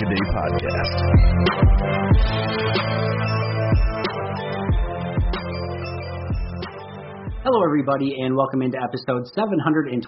is the Day Podcast. Hello, everybody, and welcome into episode 726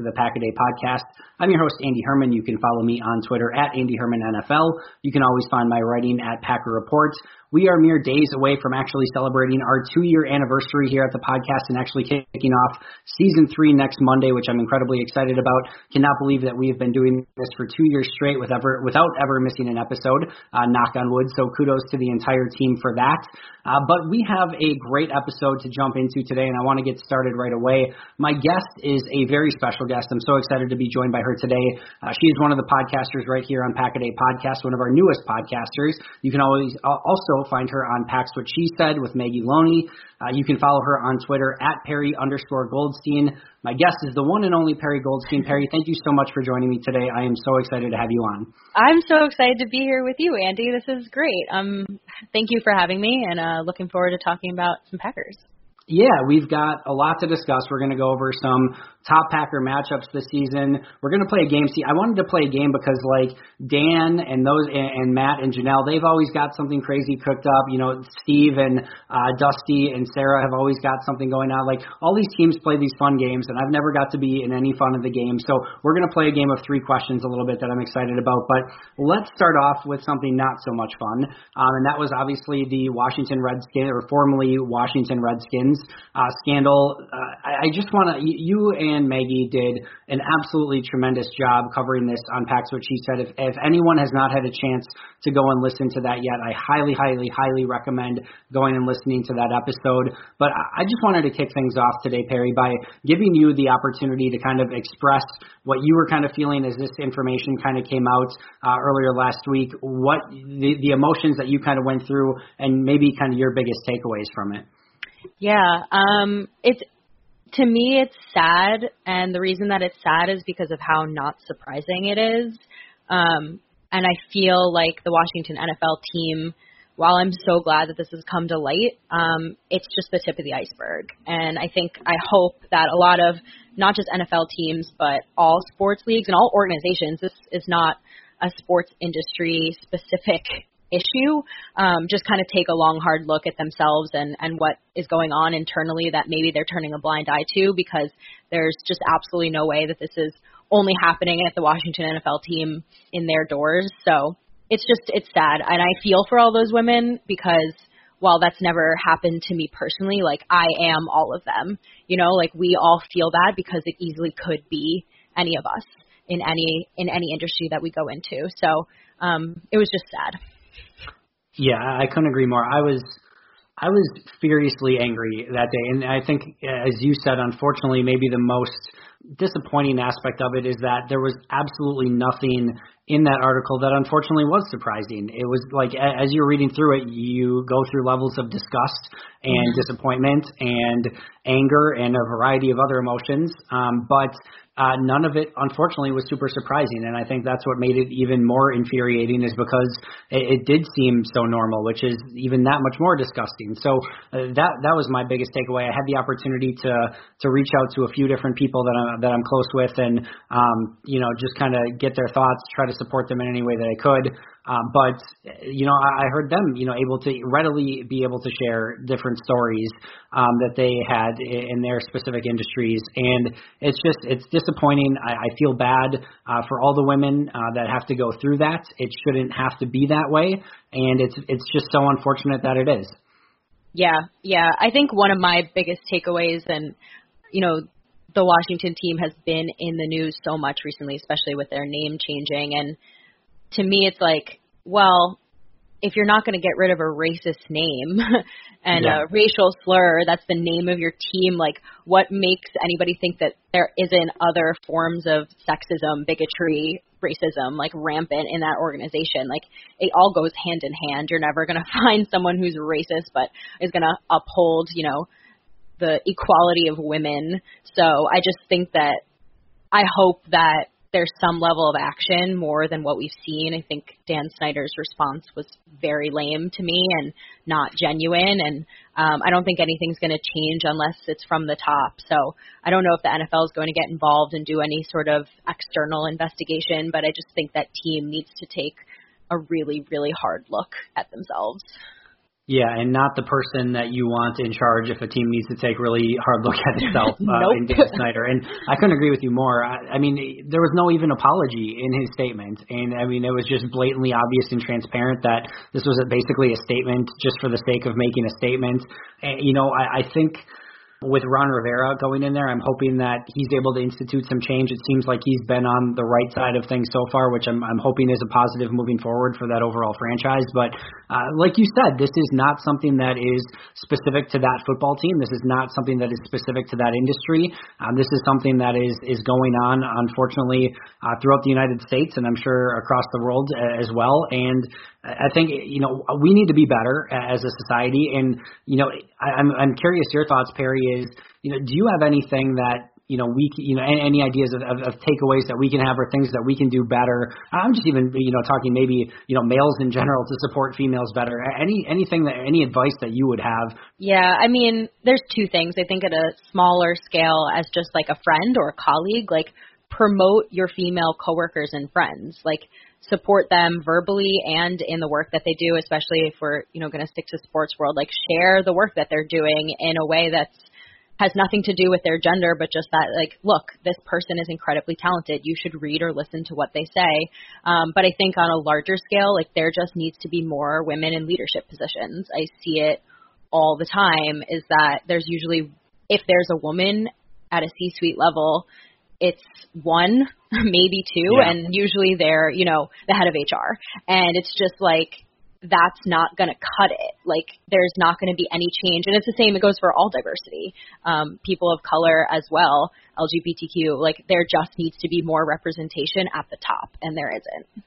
of the Pack a Day podcast. I'm your host, Andy Herman. You can follow me on Twitter at Andy Herman NFL. You can always find my writing at Packer Reports. We are mere days away from actually celebrating our two year anniversary here at the podcast and actually kicking off season three next Monday, which I'm incredibly excited about. Cannot believe that we have been doing this for two years straight with ever, without ever missing an episode. Uh, knock on wood. So kudos to the entire team for that. Uh, but we have a great episode to jump into today, and I want to get started right away. My guest is a very special guest. I'm so excited to be joined by her today. Uh, she is one of the podcasters right here on Pack a Day Podcast, one of our newest podcasters. You can always also find her on Packs What She Said with Maggie Loney. Uh, you can follow her on Twitter at Perry underscore Goldstein. My guest is the one and only Perry Goldstein. Perry, thank you so much for joining me today. I am so excited to have you on. I'm so excited to be here with you, Andy. This is great. Um, thank you for having me, and uh, looking forward to talking about some Packers. Yeah, we've got a lot to discuss. We're going to go over some top Packer matchups this season. We're going to play a game. See, I wanted to play a game because like Dan and those and, Matt and Janelle, they've always got something crazy cooked up. You know, Steve and uh, Dusty and Sarah have always got something going on. Like all these teams play these fun games, and I've never got to be in any fun of the game. So we're going to play a game of three questions a little bit that I'm excited about. But let's start off with something not so much fun, um, and that was obviously the Washington Redskins or formerly Washington Redskins uh, scandal. Uh, I, I just want to you and and Maggie did an absolutely tremendous job covering this on Packs What She Said. If, if anyone has not had a chance to go and listen to that yet, I highly, highly, highly recommend going and listening to that episode. But I just wanted to kick things off today, Perry, by giving you the opportunity to kind of express what you were kind of feeling as this information kind of came out uh, earlier last week, what the, the emotions that you kind of went through, and maybe kind of your biggest takeaways from it. Yeah, um, it's to me it's sad and the reason that it's sad is because of how not surprising it is. Um and i feel like the washington nfl team while i'm so glad that this has come to light um it's just the tip of the iceberg. And i think i hope that a lot of not just nfl teams but all sports leagues and all organizations this is not a sports industry specific issue, um, just kind of take a long, hard look at themselves and, and what is going on internally that maybe they're turning a blind eye to because there's just absolutely no way that this is only happening at the Washington NFL team in their doors. So it's just it's sad, and I feel for all those women because while that's never happened to me personally, like I am all of them. You know, like we all feel that because it easily could be any of us in any in any industry that we go into. So um, it was just sad. Yeah, I couldn't agree more. I was I was furiously angry that day, and I think, as you said, unfortunately, maybe the most disappointing aspect of it is that there was absolutely nothing in that article that unfortunately was surprising. It was like as you're reading through it, you go through levels of disgust and mm-hmm. disappointment and anger and a variety of other emotions. Um, but uh, none of it, unfortunately, was super surprising, and I think that's what made it even more infuriating, is because it, it did seem so normal, which is even that much more disgusting. So uh, that that was my biggest takeaway. I had the opportunity to to reach out to a few different people that I'm that I'm close with, and um, you know, just kind of get their thoughts, try to support them in any way that I could. Um, but you know, I, heard them, you know, able to readily be able to share different stories um, that they had in, in their specific industries, and it's just it's disappointing. I, I feel bad uh, for all the women uh, that have to go through that. It shouldn't have to be that way, and it's it's just so unfortunate that it is. Yeah, yeah. I think one of my biggest takeaways, and you know, the Washington team has been in the news so much recently, especially with their name changing and to me it's like, well, if you're not going to get rid of a racist name and yeah. a racial slur, that's the name of your team. Like, what makes anybody think that there isn't other forms of sexism, bigotry, racism, like rampant in that organization? Like, it all goes hand in hand. You're never going to find someone who's racist, but is going to uphold, you know, the equality of women. So I just think that I hope that there's some level of action more than what we've seen. I think Dan Snyder's response was very lame to me and not genuine. And um, I don't think anything's going to change unless it's from the top. So I don't know if the NFL is going to get involved and do any sort of external investigation, but I just think that team needs to take a really, really hard look at themselves. Yeah, and not the person that you want in charge if a team needs to take really hard look at itself uh, nope. in Dan Snyder. And I couldn't agree with you more. I, I mean, there was no even apology in his statement, and I mean, it was just blatantly obvious and transparent that this was basically a statement just for the sake of making a statement. And, you know, I, I think with Ron Rivera going in there, I'm hoping that he's able to institute some change. It seems like he's been on the right side of things so far, which I'm, I'm hoping is a positive moving forward for that overall franchise. But uh, like you said, this is not something that is specific to that football team. This is not something that is specific to that industry. Um, this is something that is is going on, unfortunately, uh, throughout the United States and I'm sure across the world uh, as well. And I think you know we need to be better as a society, and you know I, I'm I'm curious your thoughts, Perry. Is you know do you have anything that you know we you know any, ideas of, of, of takeaways that we can have or things that we can do better? I'm just even you know talking maybe you know males in general to support females better. Any anything that any advice that you would have? Yeah, I mean there's two things. I think at a smaller scale as just like a friend or a colleague, like promote your female coworkers and friends. Like support them verbally and in the work that they do, especially if we're, you know, going to stick to sports world, like share the work that they're doing in a way that's has nothing to do with their gender, but just that, like, look, this person is incredibly talented. You should read or listen to what they say. Um, but I think on a larger scale, like, there just needs to be more women in leadership positions. I see it all the time is that there's usually, if there's a woman at a C suite level, it's one, maybe two, yeah. and usually they're, you know, the head of HR. And it's just like, that's not going to cut it. Like, there's not going to be any change. And it's the same, it goes for all diversity, um, people of color as well, LGBTQ. Like, there just needs to be more representation at the top, and there isn't.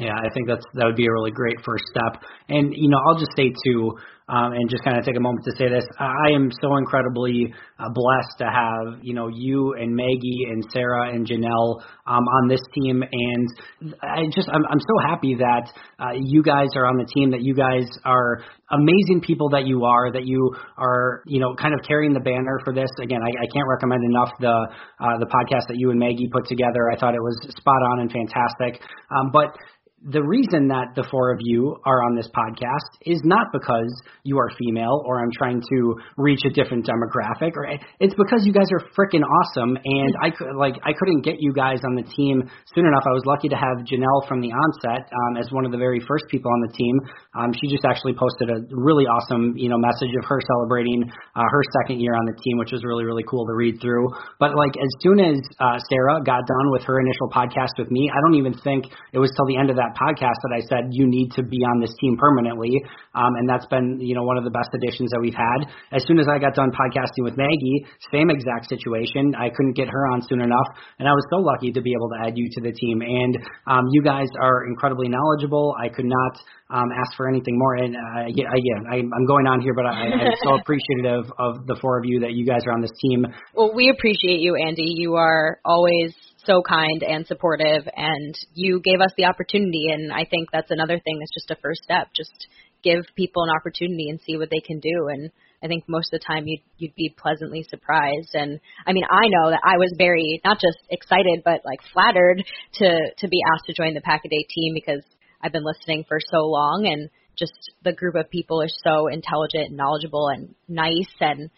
Yeah, I think that's that would be a really great first step. And you know, I'll just say too, um, and just kind of take a moment to say this. I am so incredibly uh, blessed to have you know you and Maggie and Sarah and Janelle um, on this team, and I just I'm, I'm so happy that uh, you guys are on the team. That you guys are amazing people that you are. That you are you know kind of carrying the banner for this. Again, I, I can't recommend enough the uh, the podcast that you and Maggie put together. I thought it was spot on and fantastic. Um, but the reason that the four of you are on this podcast is not because you are female or I'm trying to reach a different demographic or it's because you guys are freaking awesome and I could like I couldn't get you guys on the team soon enough. I was lucky to have Janelle from the onset um, as one of the very first people on the team. Um, she just actually posted a really awesome you know message of her celebrating uh, her second year on the team, which was really really cool to read through. But like as soon as uh, Sarah got done with her initial podcast with me, I don't even think it was till the end of that podcast that I said you need to be on this team permanently, um, and that's been you know one of the best additions that we've had. As soon as I got done podcasting with Maggie, same exact situation. I couldn't get her on soon enough, and I was so lucky to be able to add you to the team. And um, you guys are incredibly knowledgeable. I could not um, ask for anything more. And uh, yeah, again, I, I'm going on here, but I, I'm so appreciative of the four of you that you guys are on this team. Well, we appreciate you, Andy. You are always so kind and supportive and you gave us the opportunity and I think that's another thing that's just a first step. Just give people an opportunity and see what they can do and I think most of the time you'd you'd be pleasantly surprised and I mean I know that I was very not just excited but like flattered to to be asked to join the Pack a Day team because I've been listening for so long and just the group of people are so intelligent and knowledgeable and nice and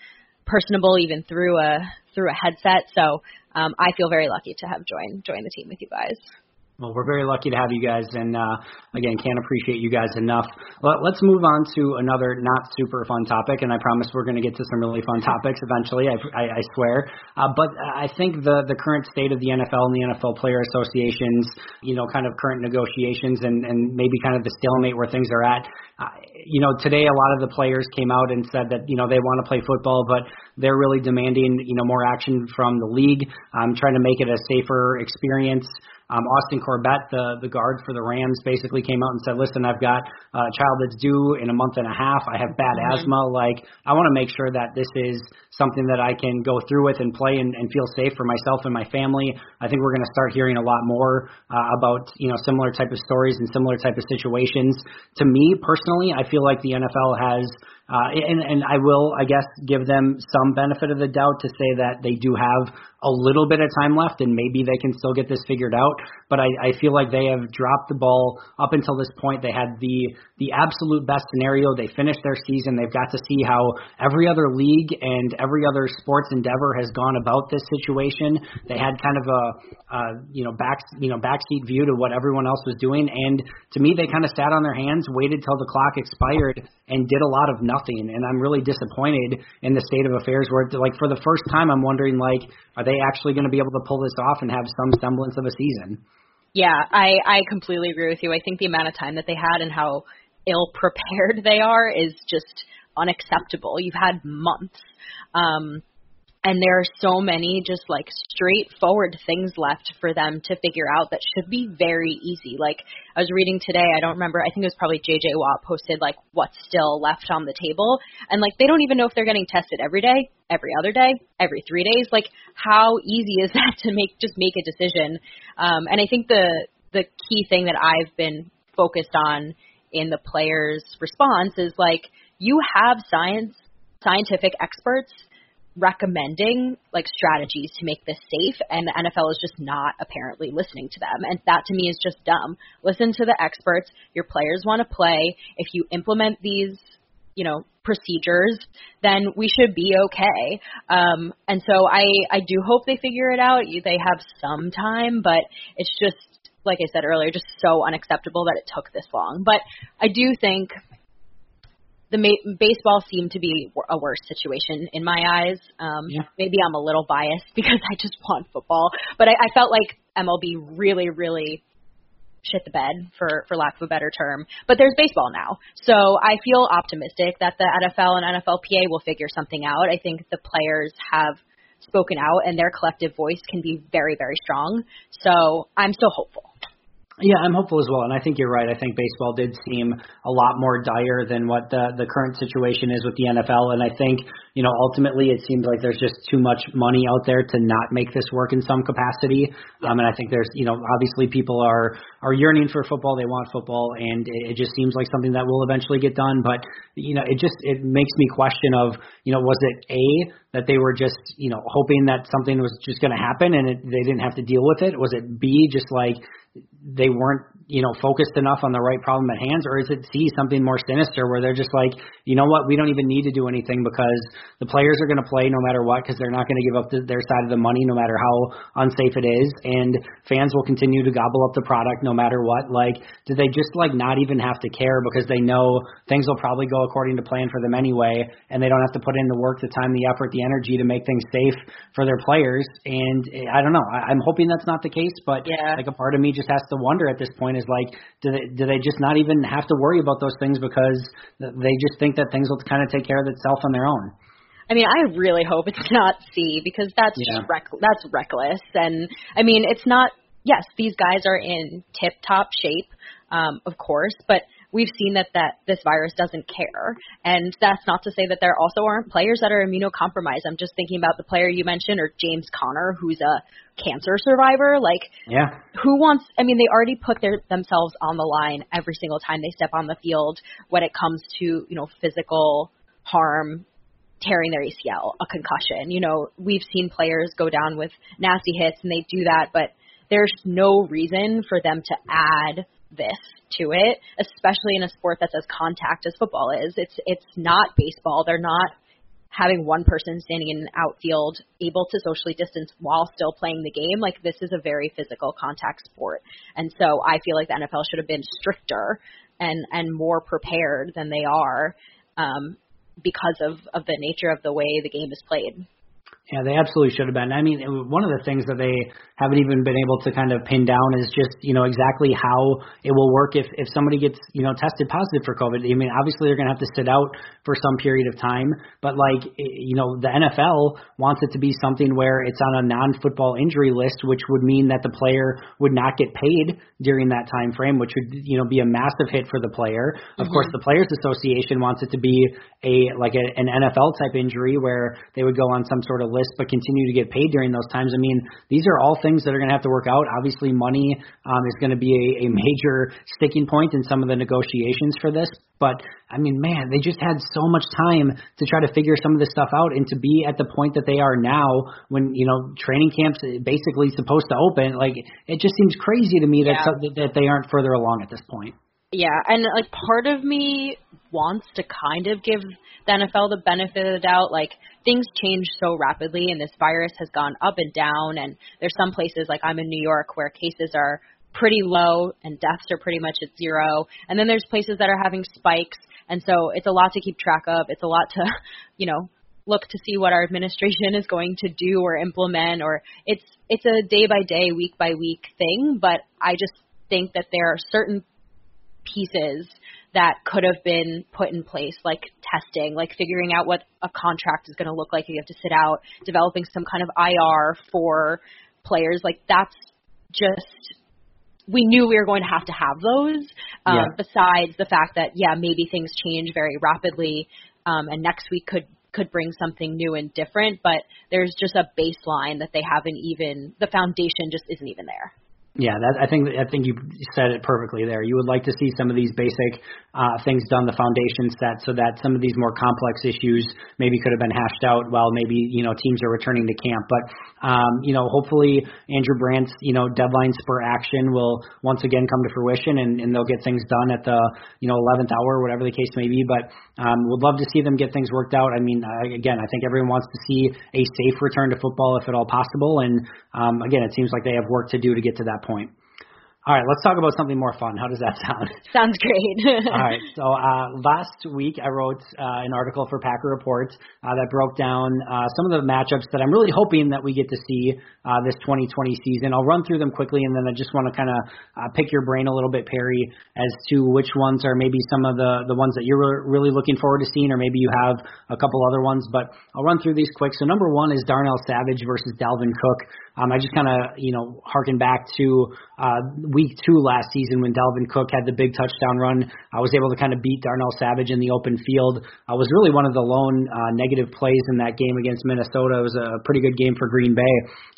personable even through a through a headset. So um, I feel very lucky to have joined joined the team with you guys. Well, we're very lucky to have you guys, and uh, again, can't appreciate you guys enough. Well, let's move on to another not super fun topic, and I promise we're going to get to some really fun topics eventually. I, I, I swear. Uh, but I think the the current state of the NFL and the NFL player associations, you know, kind of current negotiations, and and maybe kind of the stalemate where things are at. Uh, you know, today a lot of the players came out and said that you know they want to play football, but they're really demanding you know more action from the league, um, trying to make it a safer experience. Um, Austin Corbett, the the guard for the Rams, basically came out and said, "Listen, I've got a child that's due in a month and a half. I have bad mm-hmm. asthma. Like, I want to make sure that this is something that I can go through with and play and, and feel safe for myself and my family. I think we're going to start hearing a lot more uh, about you know similar type of stories and similar type of situations. To me personally, I feel like the NFL has uh, and, and I will, I guess, give them some benefit of the doubt to say that they do have a little bit of time left and maybe they can still get this figured out. But I, I feel like they have dropped the ball up until this point. They had the the absolute best scenario. They finished their season. They've got to see how every other league and every other sports endeavor has gone about this situation. They had kind of a, a you know back you know backseat view to what everyone else was doing, and to me, they kind of sat on their hands, waited till the clock expired, and did a lot of nothing. And I'm really disappointed in the state of affairs where, like, for the first time, I'm wondering, like, are they actually going to be able to pull this off and have some semblance of a season? Yeah, I I completely agree with you. I think the amount of time that they had and how ill prepared they are is just unacceptable. You've had months. Um, and there are so many just like straightforward things left for them to figure out that should be very easy. Like I was reading today, I don't remember, I think it was probably JJ Watt posted like what's still left on the table. And like they don't even know if they're getting tested every day, every other day, every three days. Like how easy is that to make just make a decision? Um, and I think the the key thing that I've been focused on in the players' response is like you have science scientific experts recommending like strategies to make this safe and the NFL is just not apparently listening to them and that to me is just dumb. Listen to the experts. Your players want to play. If you implement these, you know, procedures, then we should be okay. Um and so I I do hope they figure it out. They have some time, but it's just like I said earlier, just so unacceptable that it took this long. But I do think the ma- baseball seemed to be a worse situation in my eyes. Um, yeah. Maybe I'm a little biased because I just want football, but I, I felt like MLB really, really shit the bed for for lack of a better term. But there's baseball now, so I feel optimistic that the NFL and NFLPA will figure something out. I think the players have spoken out, and their collective voice can be very, very strong. So I'm still hopeful. Yeah, I'm hopeful as well, and I think you're right. I think baseball did seem a lot more dire than what the the current situation is with the NFL, and I think you know ultimately it seems like there's just too much money out there to not make this work in some capacity. Um, and I think there's you know obviously people are are yearning for football, they want football, and it, it just seems like something that will eventually get done. But you know, it just it makes me question of you know was it a that they were just you know hoping that something was just going to happen and it, they didn't have to deal with it? Was it b just like they weren't you know, focused enough on the right problem at hand, or is it C, something more sinister where they're just like, you know what, we don't even need to do anything because the players are going to play no matter what because they're not going to give up the, their side of the money no matter how unsafe it is, and fans will continue to gobble up the product no matter what. Like, do they just like not even have to care because they know things will probably go according to plan for them anyway, and they don't have to put in the work, the time, the effort, the energy to make things safe for their players? And eh, I don't know. I, I'm hoping that's not the case, but yeah. like a part of me just has to wonder at this point is like, do they do they just not even have to worry about those things because they just think that things will kind of take care of itself on their own? I mean, I really hope it's not C because that's Yeah. just reck- that's reckless. And I mean, it's not. Yes, these guys are in tip top shape, um, of course, but we've seen that that this virus doesn't care. And that's not to say that there also aren't players that are immunocompromised. I'm just thinking about the player you mentioned, or James Conner, who's a cancer survivor. Like, Yeah. who wants i mean they already put their themselves on the line every single time they step on the field when it comes to you know physical harm tearing their ACL, a concussion. You know, we've seen players go down with nasty hits and they do that, but there's no reason for them to add this to it, especially in a sport that's as contact as football is. It's it's not baseball. They're not having one person standing in an outfield able to socially distance while still playing the game. Like this is a very physical contact sport. And so I feel like the NFL should have been stricter and and more prepared than they are um because of of the nature of the way the game is played. Yeah, they absolutely should have been. I mean, one of the things that they haven't even been able to kind of pin down is just, you know, exactly how it will work if, if somebody gets, you know, tested positive for COVID. I mean, obviously they're going to have to sit out for some period of time, but like, eh, you know, the NFL wants it to be something where it's on a non-football injury list, which would mean that the player would not get paid during that time frame, which would, you know, be a massive hit for the player. Of course, mm-hmm. the Players Association wants it to be a, like a, an NFL type injury where they would go on some sort of list but continue to get paid during those times. I mean, these are all things that are going to have to work out. Obviously, money um, is going to be a, a major sticking point in some of the negotiations for this. But I mean, man, they just had so much time to try to figure some of this stuff out, and to be at the point that they are now, when you know training camps basically supposed to open, like it just seems crazy to me that Yeah. some- that they aren't further along at this point. Yeah, and like part of me wants to kind of give the NFL the benefit of the doubt. Like things change so rapidly, and this virus has gone up and down. And there's some places like I'm in New York where cases are pretty low and deaths are pretty much at zero. And then there's places that are having spikes, and so it's a lot to keep track of. It's a lot to, you know, look to see what our administration is going to do or implement or it's it's a day by day week by week thing but i just think that there are certain pieces that could have been put in place, like testing, like figuring out what a contract is going to look like if you have to sit out, developing some kind of IR for players. Like that's just we knew we were going to have to have those. Um, Yeah. Besides the fact that yeah, maybe things change very rapidly, um, and next week could could bring something new and different. But there's just a baseline that they haven't even the foundation just isn't even there. Yeah, that, I think I think you said it perfectly there. You would like to see some of these basic uh, things done, the foundation set, so that some of these more complex issues maybe could have been hashed out while maybe you know teams are returning to camp. But um, you know, hopefully Andrew Brandt's you know deadline spur action will once again come to fruition, and, and they'll get things done at the you know 11th hour, whatever the case may be. But um, would love to see them get things worked out. I mean, uh, again, I think everyone wants to see a safe return to football if at all possible, and um, again, it seems like they have work to do to get to that point. All right, let's talk about something more fun. How does that sound? Sounds great. All right. So uh, last week I wrote uh, an article for Packer Report uh, that broke down uh, some of the matchups that I'm really hoping that we get to see uh, this 2020 season. I'll run through them quickly, and then I just want to kind of uh, pick your brain a little bit, Perry, as to which ones are maybe some of the the ones that you're re- really looking forward to seeing, or maybe you have a couple other ones. But I'll run through these quick. So number one is Darnell Savage versus Dalvin Cook. Um, I just kind of you know harken back to uh, week two last season when Dalvin Cook had the big touchdown run. I was able to kind of beat Darnell Savage in the open field. I was really one of the lone uh, negative plays in that game against Minnesota. It was a pretty good game for Green Bay,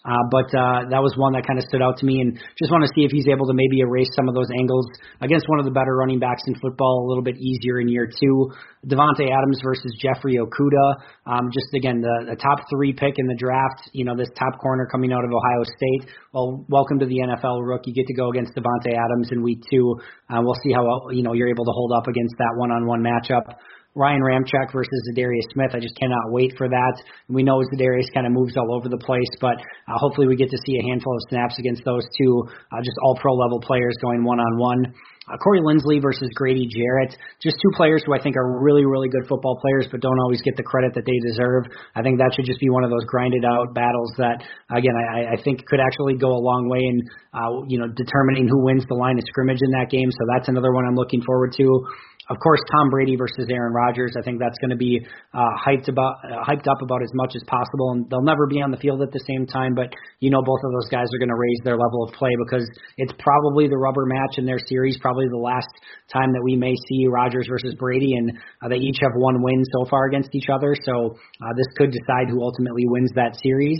uh, but uh, that was one that kind of stood out to me, and just want to see if he's able to maybe erase some of those angles against one of the better running backs in football a little bit easier in year two. Davante Adams versus Jeffrey Okudah. Um, just again, the, the top three pick in the draft. You know, this top corner coming out of Ohio State. Well, welcome to the NFL, Rook. You get to go against Davante Adams in week two. Uh, we'll see how you know you're able to hold up against that one-on-one matchup. Ryan Ramczyk versus Za'Darius Smith. I just cannot wait for that. We know Za'Darius kind of moves all over the place, but uh, hopefully we get to see a handful of snaps against those two, uh, just all pro level players going one on one. Uh, Corey Linsley versus Grady Jarrett, just two players who I think are really, really good football players, but don't always get the credit that they deserve. I think that should just be one of those grinded out battles that, again, I, I think could actually go a long way in, uh, you know, determining who wins the line of scrimmage in that game. So that's another one I'm looking forward to. Of course, Tom Brady versus Aaron Rodgers. I think that's going to be uh, hyped about, uh, hyped up about as much as possible, and they'll never be on the field at the same time. But you know, both of those guys are going to raise their level of play because it's probably the rubber match in their series, probably the last time that we may see Rodgers versus Brady, and uh, they each have one win so far against each other. So uh, this could decide who ultimately wins that series.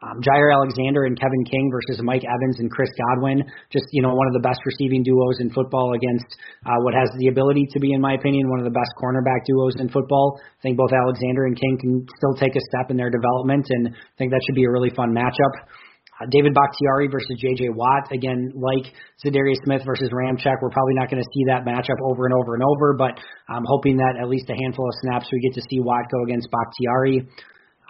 Um, Jaire Alexander and Kevin King versus Mike Evans and Chris Godwin. Just, you know, one of the best receiving duos in football against uh, what has the ability to be, in my opinion, one of the best cornerback duos in football. I think both Alexander and King can still take a step in their development, and I think that should be a really fun matchup. Uh, David Bakhtiari versus J.J. Watt. Again, like Za'Darius Smith versus Ramczyk, we're probably not going to see that matchup over and over and over, but I'm hoping that at least a handful of snaps we get to see Watt go against Bakhtiari.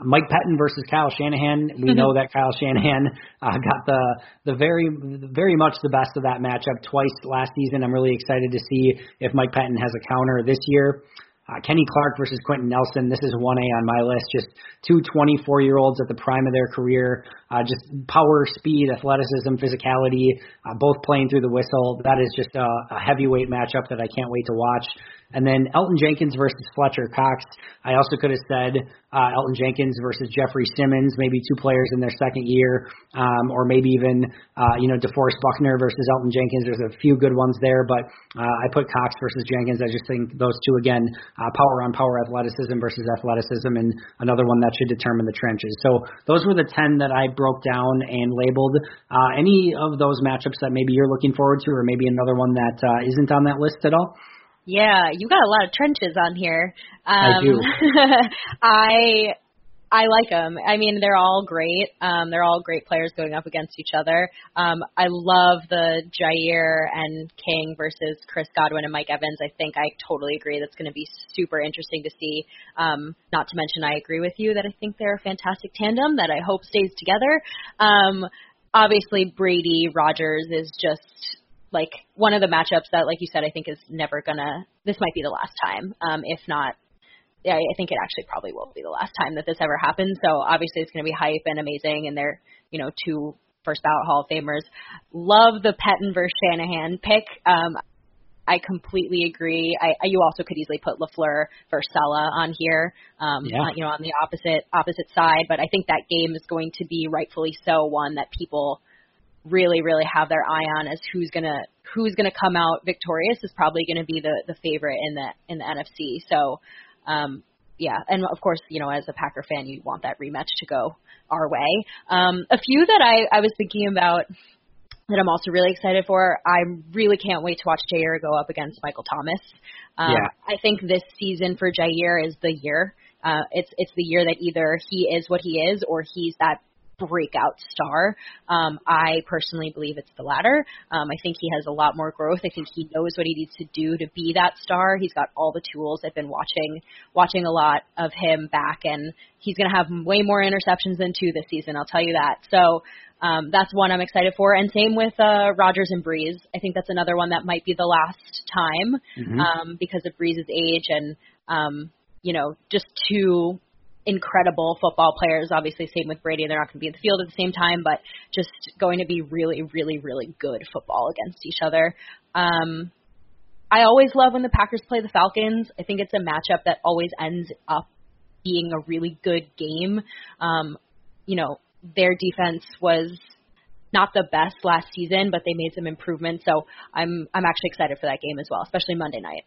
Mike Pettine versus Kyle Shanahan. We know that Kyle Shanahan uh, got the the very very much the best of that matchup twice last season. I'm really excited to see if Mike Pettine has a counter this year. Uh, Kenny Clark versus Quenton Nelson. This is 1A on my list. Just two 24 year olds at the prime of their career. Uh, just power, speed, athleticism, physicality, uh, both playing through the whistle. That is just a, a heavyweight matchup that I can't wait to watch. And then Elgton Jenkins versus Fletcher Cox. I also could have said uh, Elgton Jenkins versus Jeffrey Simmons, maybe two players in their second year, um, or maybe even uh, you know DeForest Buckner versus Elgton Jenkins. There's a few good ones there, but uh, I put Cox versus Jenkins. I just think those two again, uh, power on power, athleticism versus athleticism, and another one that should determine the trenches. So those were the ten that I broke down and labeled. Uh, any of those matchups that maybe you're looking forward to, or maybe another one that uh, isn't on that list at all? Yeah, you got a lot of trenches on here. Um, I do. I I like them. I mean, they're all great. Um, they're all great players going up against each other. Um, I love the Jaire and King versus Chris Godwin and Mike Evans. I think I totally agree. That's going to be super interesting to see. Um, not to mention, I agree with you that I think they're a fantastic tandem that I hope stays together. Um, obviously, Brady Rodgers is just like one of the matchups that, like you said, I think is never gonna. This might be the last time, um, if not. Yeah, I think it actually probably will be the last time that this ever happens. So obviously it's going to be hype and amazing, and they're you know two first ballot Hall of Famers. Love the Pettine versus Shanahan pick. Um, I completely agree. I, I you also could easily put LaFleur versus Saleh on here, um, yeah. you know, on the opposite opposite side. But I think that game is going to be rightfully so one that people really really have their eye on as who's gonna who's gonna come out victorious is probably gonna be the the favorite in the in the NFC. So um yeah, and of course, you know, as a Packer fan, you want that rematch to go our way. Um, a few that I, I was thinking about that I'm also really excited for. I really can't wait to watch Jaire go up against Michael Thomas. Um, yeah. I think this season for Jaire is the year. Uh, it's it's the year that either he is what he is or he's that breakout star. Um, I personally believe it's the latter. Um, I think he has a lot more growth. I think he knows what he needs to do to be that star. He's got all the tools. I've been watching watching a lot of him back, and he's going to have way more interceptions than two this season. I'll tell you that. So. Um, that's one I'm excited for, and same with uh, Rodgers and Brees. I think that's another one that might be the last time mm-hmm. um, because of Brees' age and um, you know just two incredible football players. Obviously, same with Brady. They're not going to be in the field at the same time, but just going to be really, really, really good football against each other. Um, I always love when the Packers play the Falcons. I think it's a matchup that always ends up being a really good game. Um, you know, their defense was not the best last season, but they made some improvements. So I'm I'm actually excited for that game as well, especially Monday night.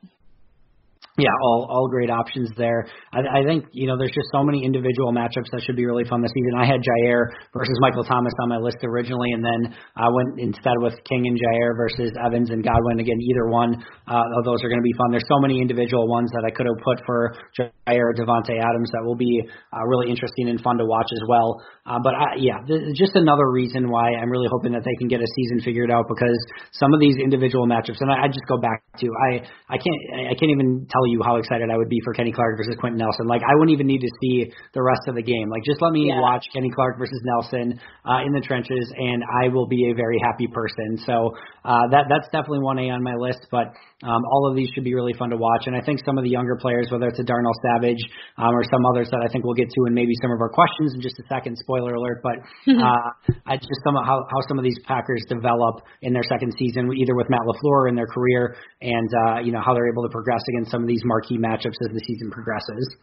Yeah, all all great options there. I, I think you know there's just so many individual matchups that should be really fun this season. I had Jaire versus Michael Thomas on my list originally, and then I went instead with King and Jaire versus Evans and Godwin. Again, either one uh, of those are going to be fun. There's so many individual ones that I could have put for Jaire or Davante Adams that will be uh, really interesting and fun to watch as well. Uh, but I, yeah, th- just another reason why I'm really hoping that they can get a season figured out because some of these individual matchups, and I, I just go back to I I can't I can't even tell tell you how excited I would be for Kenny Clark versus Quenton Nelson. Like I wouldn't even need to see the rest of the game. Like just let me yeah. watch Kenny Clark versus Nelson uh, in the trenches, and I will be a very happy person. So uh, that that's definitely one A on my list. But um, all of these should be really fun to watch, and I think some of the younger players, whether it's a Darnell Savage um, or some others that I think we'll get to, and maybe some of our questions in just a second. Spoiler alert, but uh, I just some how how some of these Packers develop in their second season, either with Matt LaFleur in their career, and uh, you know how they're able to progress against some of these these marquee matchups as the season progresses.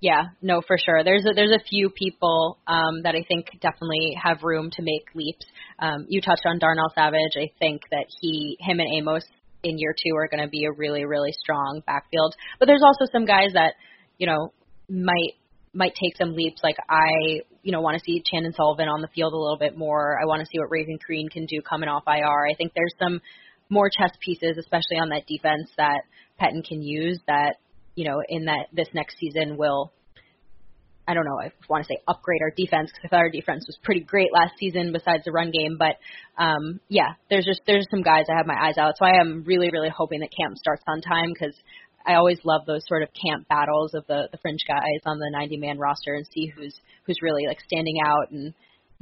Yeah, no, for sure. There's a, there's a few people um, that I think definitely have room to make leaps. Um, you touched on Darnell Savage. I think that he, him, and Amos in year two are going to be a really, really strong backfield. But there's also some guys that you know might might take some leaps. Like I, you know, want to see Chandon Sullivan on the field a little bit more. I want to see what Raven Greene can do coming off IR. I think there's some more chess pieces, especially on that defense that Pettine can use that, you know, in that this next season will I don't know I want to say upgrade our defense because I thought our defense was pretty great last season besides the run game. But um, yeah, there's just there's some guys I have my eyes out. So I am really really hoping that camp starts on time because I always love those sort of camp battles of the the fringe guys on the 90 man roster and see who's who's really like standing out and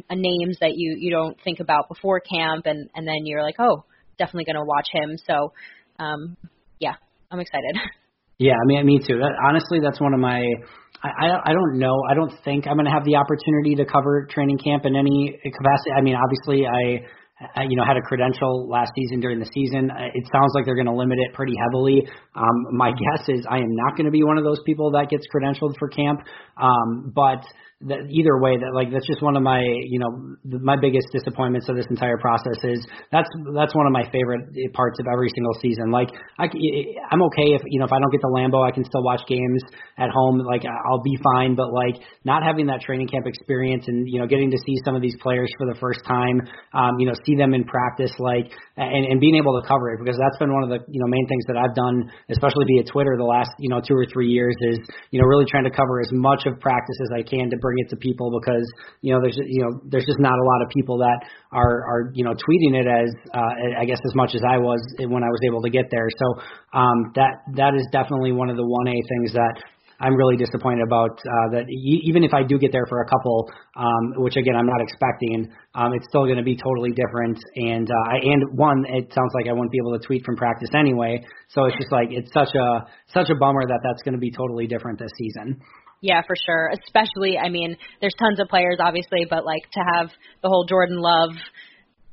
uh, names that you you don't think about before camp and and then you're like oh definitely going to watch him. So, um, yeah, I'm excited. Yeah, I mean, me too. That, honestly, that's one of my. I, I I don't know. I don't think I'm going to have the opportunity to cover training camp in any capacity. I mean, obviously, I you know, had a credential last season during the season. Uh, it sounds like they're going to limit it pretty heavily. Um, my guess is I am not going to be one of those people that gets credentialed for camp. Um, but that either way that like that's just one of my you know my biggest disappointments of this entire process is that's that's one of my favorite eh, parts of every single season. Like I eh, eh, I'm okay if you know if I don't get the Lambo I can still watch games at home. Like I'll be fine. But like not having that training camp experience and you know getting to see some of these players for the first time um you know see them in practice like and and being able to cover it because that's been one of the you know main things that I've done especially via Twitter the last you know two or three years is you know really trying to cover as much of practice as I can to bring bring it to people because you know there's you know there's just not a lot of people that are are you know tweeting it as uh, I guess as much as I was when I was able to get there. So um, that that is definitely one of the one A things that I'm really disappointed about uh, that. even if I do get there for a couple, um, which again I'm not expecting, um, it's still going to be totally different. And uh, I, and one, it sounds like I won't be able to tweet from practice anyway. So it's just like it's such a such a bummer that that's going to be totally different this season. Yeah, for sure. Especially, I mean, there's tons of players, obviously, but like to have the whole Jordan Love,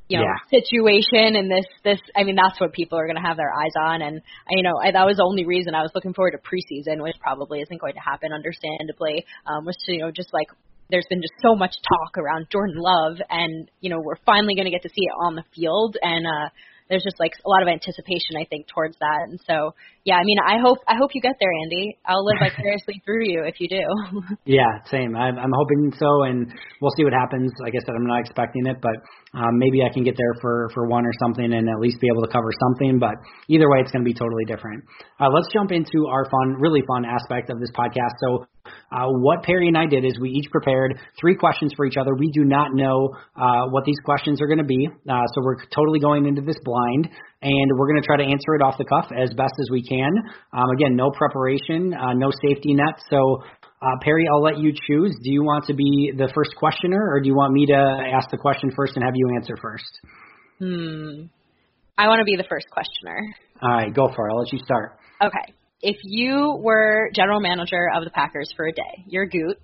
you know, yeah. situation and this, this, I mean, that's what people are going to have their eyes on. And, you know, I, that was the only reason I was looking forward to preseason, which probably isn't going to happen, understandably, um, was to, you know, just like there's been just so much talk around Jordan Love, and you know we're finally going to get to see it on the field, and uh, there's just like a lot of anticipation I think towards that. And so yeah, I mean I hope I hope you get there, Andy. I'll live vicariously through you if you do. yeah, same. I'm, I'm hoping so, and we'll see what happens. Like I said, I'm not expecting it, but um, maybe I can get there for for one or something, and at least be able to cover something. But either way, it's going to be totally different. Uh, let's jump into our fun, really fun aspect of this podcast. So uh, what Perry and I did is we each prepared three questions for each other. We do not know uh, what these questions are going to be, uh, so we're totally going into this blind, and we're going to try to answer it off the cuff as best as we can. Um, again, no preparation, uh, no safety net. So, uh, Perry, I'll let you choose. Do you want to be the first questioner, or do you want me to ask the question first and have you answer first? Hmm. I want to be the first questioner. All right, go for it. I'll let you start. Okay if you were general manager of the Packers for a day, you're Goot.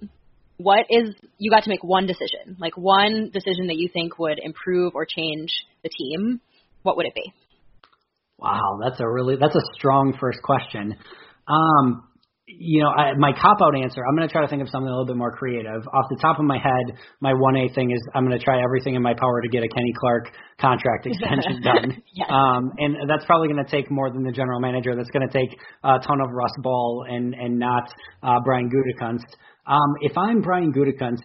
What is you got to make one decision, like one decision that you think would improve or change the team? What would it be? Wow, that's a really that's a strong first question. Um, you know, I, my cop out answer, I'm going to try to think of something a little bit more creative. Off the top of my head, my 1A thing is I'm going to try everything in my power to get a Kenny Clark contract extension done. yes. Um, and that's probably going to take more than the general manager. That's going to take a ton of Russ Ball and, and not uh, Brian Gutekunst. Um, if I'm Brian Gutekunst,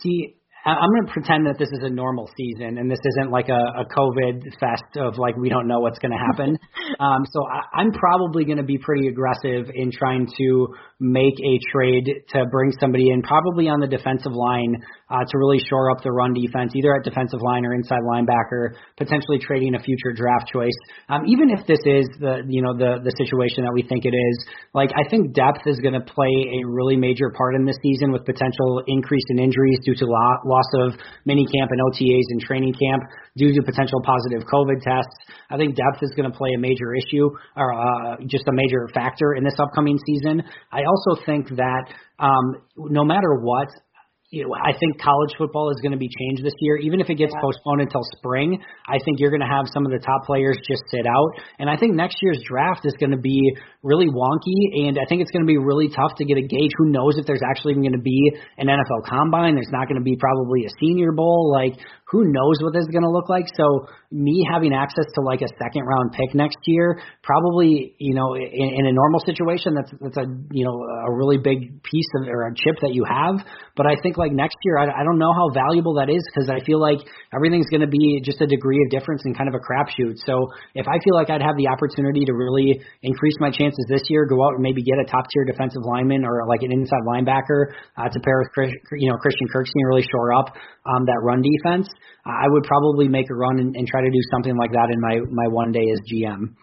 see, I'm going to pretend that this is a normal season and this isn't like a, a COVID fest of like we don't know what's going to happen. um, so I, I'm probably going to be pretty aggressive in trying to make a trade to bring somebody in, probably on the defensive line uh, to really shore up the run defense, either at defensive line or inside linebacker, potentially trading a future draft choice. Um, even if this is the you know the the situation that we think it is, like I think depth is going to play a really major part in this season with potential increase in injuries due to lo- loss of mini camp and OTAs and training camp due to potential positive COVID tests. I think depth is going to play a major issue or uh, just a major factor in this upcoming season. I also think that um, no matter what, you know, I think college football is going to be changed this year. Even if it gets postponed until spring, I think you're going to have some of the top players just sit out. And I think next year's draft is going to be really wonky, and I think it's going to be really tough to get a gauge. Who knows if there's actually even going to be an NFL combine? There's not going to be probably a Senior Bowl. Like, who knows what this is going to look like? So me having access to like a second round pick next year, probably you know in, in a normal situation, that's that's a you know a really big piece of or a chip that you have. But I think like next year, I, I don't know how valuable that is because I feel like everything's going to be just a degree of difference and kind of a crapshoot. So if I feel like I'd have the opportunity to really increase my chances this year, go out and maybe get a top tier defensive lineman or like an inside linebacker uh, to pair with Chris, you know Christian Kirksey and really shore up um, that run defense. I would probably make a run and, and try to do something like that in my my one day as GM.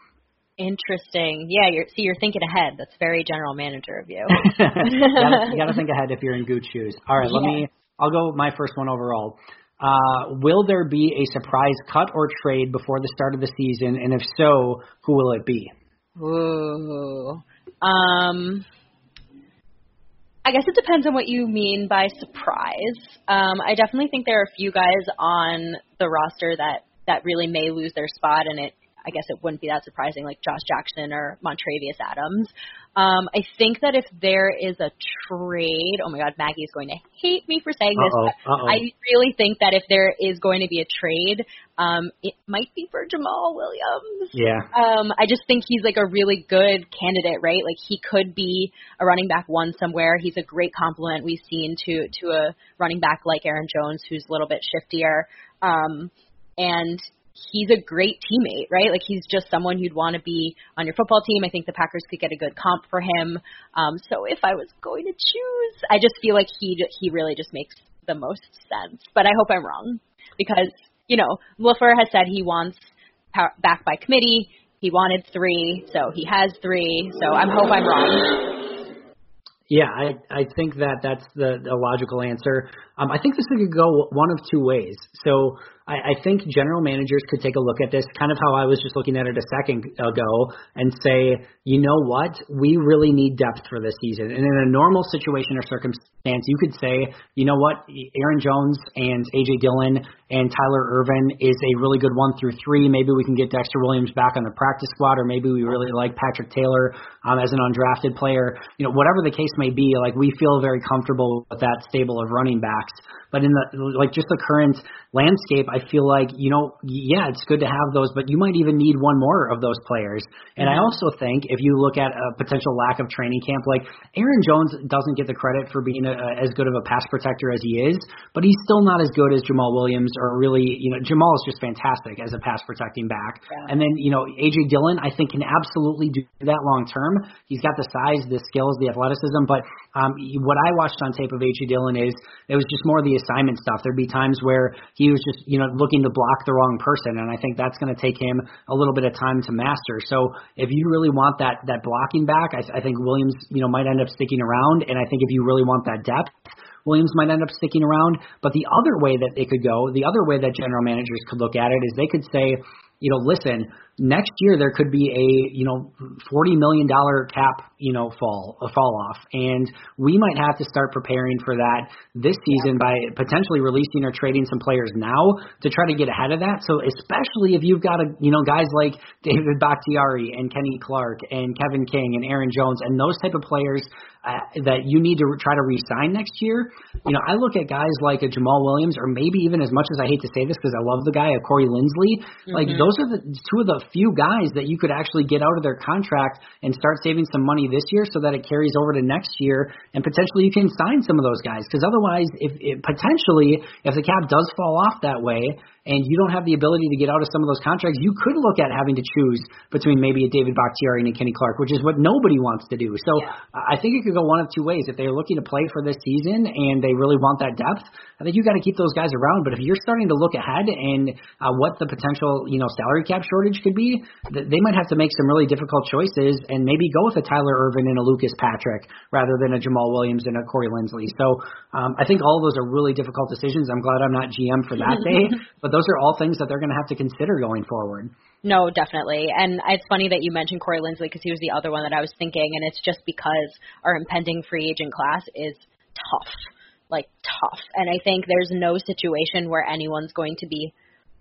Interesting. Yeah, you're see, you're thinking ahead. That's very general manager of you. you, gotta, think ahead if you're in good shoes. All right, let Yeah. me. I'll go with my first one overall. Uh, will there be a surprise cut or trade before the start of the season, and if so, who will it be? Ooh. Um. I guess it depends on what you mean by surprise. Um, I definitely think there are a few guys on the roster that that really may lose their spot, and it I guess it wouldn't be that surprising, like Josh Jackson or Montravius Adams. Um, I think that if there is a trade, oh my God, Maggie is going to hate me for saying this, Uh-oh, but uh-oh. I really think that if there is going to be a trade, um, it might be for Jamaal Williams. Yeah. Um, I just think he's like a really good candidate, right? Like he could be a running back one somewhere. He's a great complement we've seen to to a running back like Aaron Jones, who's a little bit shiftier. Um, and he's a great teammate, right? Like he's just someone you'd want to be on your football team. I think the Packers could get a good comp for him. Um, so if I was going to choose, I just feel like he he really just makes the most sense. But I hope I'm wrong because you know LaFleur has said he wants power, back by committee. He wanted three, so he has three. So I hope I'm wrong. Yeah, I I think that that's the, the logical answer. Um, I think this could go one of two ways. So I, I think general managers could take a look at this, kind of how I was just looking at it a second ago, and say, you know what, we really need depth for this season. And in a normal situation or circumstance, you could say, you know what, Aaron Jones and AJ Dillon and Tyler Ervin is a really good one through three. Maybe we can get Dexter Williams back on the practice squad, or maybe we really like Patrick Taylor um, as an undrafted player. You know, whatever the case may be, like we feel very comfortable with that stable of running backs. But in the like just the current landscape, I feel like you know, yeah, it's good to have those, but you might even need one more of those players. And I also think if you look at a potential lack of training camp, like Aaron Jones doesn't get the credit for being a, a, as good of a pass protector as he is, but he's still not as good as Jamaal Williams or really, you know, Jamaal is just fantastic as a pass protecting back. Yeah. And then you know, AJ Dillon, I think can absolutely do that long term. He's got the size, the skills, the athleticism, but um, what I watched on tape of AJ Dillon is it was just more the assignment stuff. There'd be times where he was just, you know, looking to block the wrong person, and I think that's going to take him a little bit of time to master. So if you really want that that blocking back, I, I think Williams, you know, might end up sticking around, and I think if you really want that depth. Williams might end up sticking around, but the other way that it could go, the other way that general managers could look at it is they could say, you know, listen, next year there could be a you know forty million dollar cap you know fall a fall off, and we might have to start preparing for that this season by potentially releasing or trading some players now to try to get ahead of that. So especially if you've got a you know guys like David Bakhtiari and Kenny Clark and Kevin King and Aaron Jones and those type of players that you need to try to re-sign next year. You know, I look at guys like a Jamaal Williams, or maybe even as much as I hate to say this because I love the guy, a Corey Linsley. Mm-hmm. Like those are the two of the few guys that you could actually get out of their contract and start saving some money this year, so that it carries over to next year, and potentially you can sign some of those guys. Because otherwise, if it, potentially if the cap does fall off that way, and you don't have the ability to get out of some of those contracts, you could look at having to choose between maybe a David Bakhtiari and a Kenny Clark, which is what nobody wants to do. So yeah. I think it could go one of two ways. If they're looking to play for this season and they really want that depth, I think you got to keep those guys around. But if you're starting to look ahead and uh, what the potential, you know, salary cap shortage could be, they might have to make some really difficult choices and maybe go with a Tyler Ervin and a Lucas Patrick rather than a Jamaal Williams and a Corey Linsley. So um, I think all of those are really difficult decisions. I'm glad I'm not GM for that day, but those are all things that they're going to have to consider going forward. No, definitely. And it's funny that you mentioned Corey Linsley because he was the other one that I was thinking, and it's just because our impending free agent class is tough, like tough. And I think there's no situation where anyone's going to be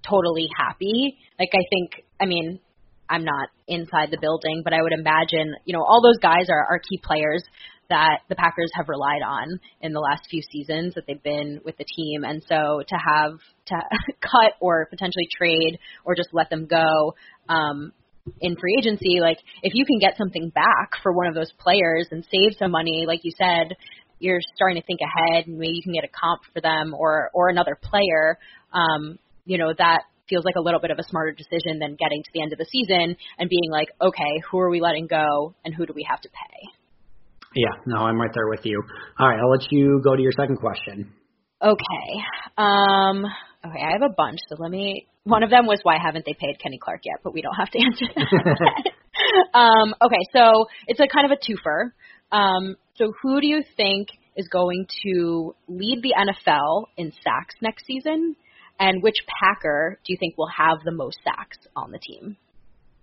totally happy. Like I think, I mean, I'm not inside the building, but I would imagine, you know, all those guys are, are key players that the Packers have relied on in the last few seasons that they've been with the team. And so to have to cut or potentially trade or just let them go um, in free agency, like if you can get something back for one of those players and save some money, like you said, you're starting to think ahead and maybe you can get a comp for them or or another player. Um, you know that feels like a little bit of a smarter decision than getting to the end of the season and being like, okay, who are we letting go and who do we have to pay? Yeah, no, I'm right there with you. All right, I'll let you go to your second question. Okay. Um okay, I have a bunch, so let me one of them was why haven't they paid Kenny Clark yet, but we don't have to answer that. um okay, so it's a kind of a twofer. Um so who do you think is going to lead the NFL in sacks next season? And which Packer do you think will have the most sacks on the team?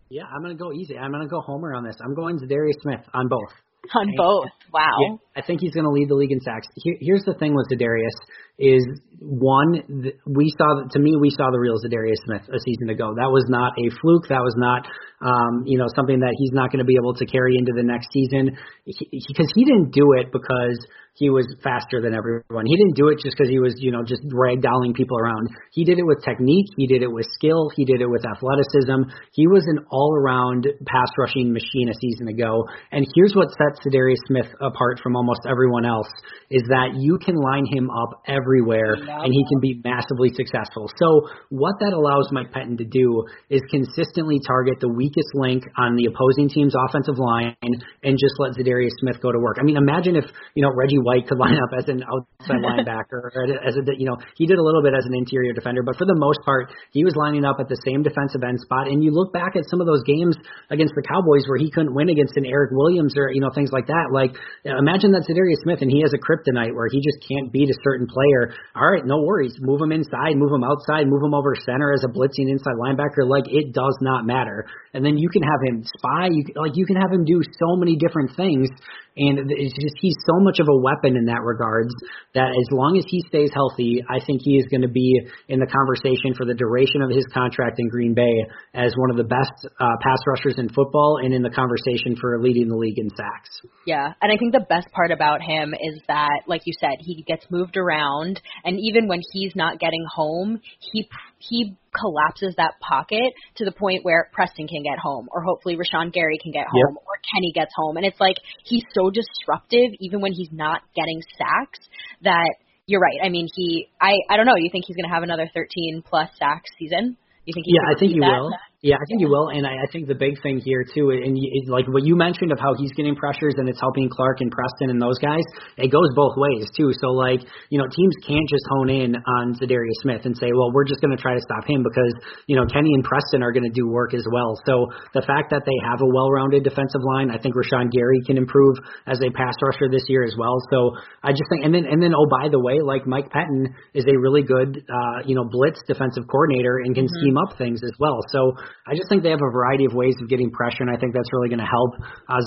Yeah, I'm gonna go easy. I'm gonna go Homer on this. I'm going to Darius Smith on both. On both. Wow. Yeah, I think he's going to lead the league in sacks. Here, here's the thing with Za'Darius is one we saw to me we saw the real Za'Darius Smith a season ago. That was not a fluke. That was not um, you know something that he's not going to be able to carry into the next season because he, he didn't do it because he was faster than everyone. He didn't do it just because he was, you know, just ragdolling people around. He did it with technique. He did it with skill. He did it with athleticism. He was an all-around pass rushing machine a season ago. And here's what sets Darius Smith apart from almost everyone else is that you can line him up everywhere and he can be massively successful. So what that allows Mike Pettine to do is consistently target the weakest link on the opposing team's offensive line and just let Za'Darius Smith go to work. I mean, imagine if, you know, Reggie White could line up as an outside linebacker, as a you know he did a little bit as an interior defender, but for the most part he was lining up at the same defensive end spot. And you look back at some of those games against the Cowboys where he couldn't win against an Erik Williams or you know things like that. Like imagine that Za'Darius Smith and he has a kryptonite where he just can't beat a certain player. All right, no worries, move him inside, move him outside, move him over center as a blitzing inside linebacker. Like it does not matter. And then you can have him spy. You like you can have him do so many different things and it's just he's so much of a weapon in that regards that as long as he stays healthy, I think he is going to be in the conversation for the duration of his contract in Green Bay as one of the best uh, pass rushers in football and in the conversation for leading the league in sacks. Yeah, and I think the best part about him is that, like you said, he gets moved around, and even when he's not getting home, he he collapses that pocket to the point where Preston can get home, or hopefully Rashan Gary can get home, yep. or Kenny gets home. And it's like he's so disruptive, even when he's not getting sacks, that you're right. I mean, he, I, I don't know. You think he's going to have another 13 plus sacks season? You think? yeah, I think he that? will. Yeah, I think you will, and I, I think the big thing here too, and you, like what you mentioned of how he's getting pressures and it's helping Clark and Preston and those guys, it goes both ways too. So like, you know, teams can't just hone in on Za'Darius Smith and say, well, we're just going to try to stop him because you know Kenny and Preston are going to do work as well. So the fact that they have a well-rounded defensive line, I think Rashan Gary can improve as a pass rusher this year as well. So I just think, and then and then oh by the way, like Mike Pettine is a really good uh, you know blitz defensive coordinator and can mm-hmm. scheme up things as well. So I just think they have a variety of ways of getting pressure, and I think that's really going to help uh,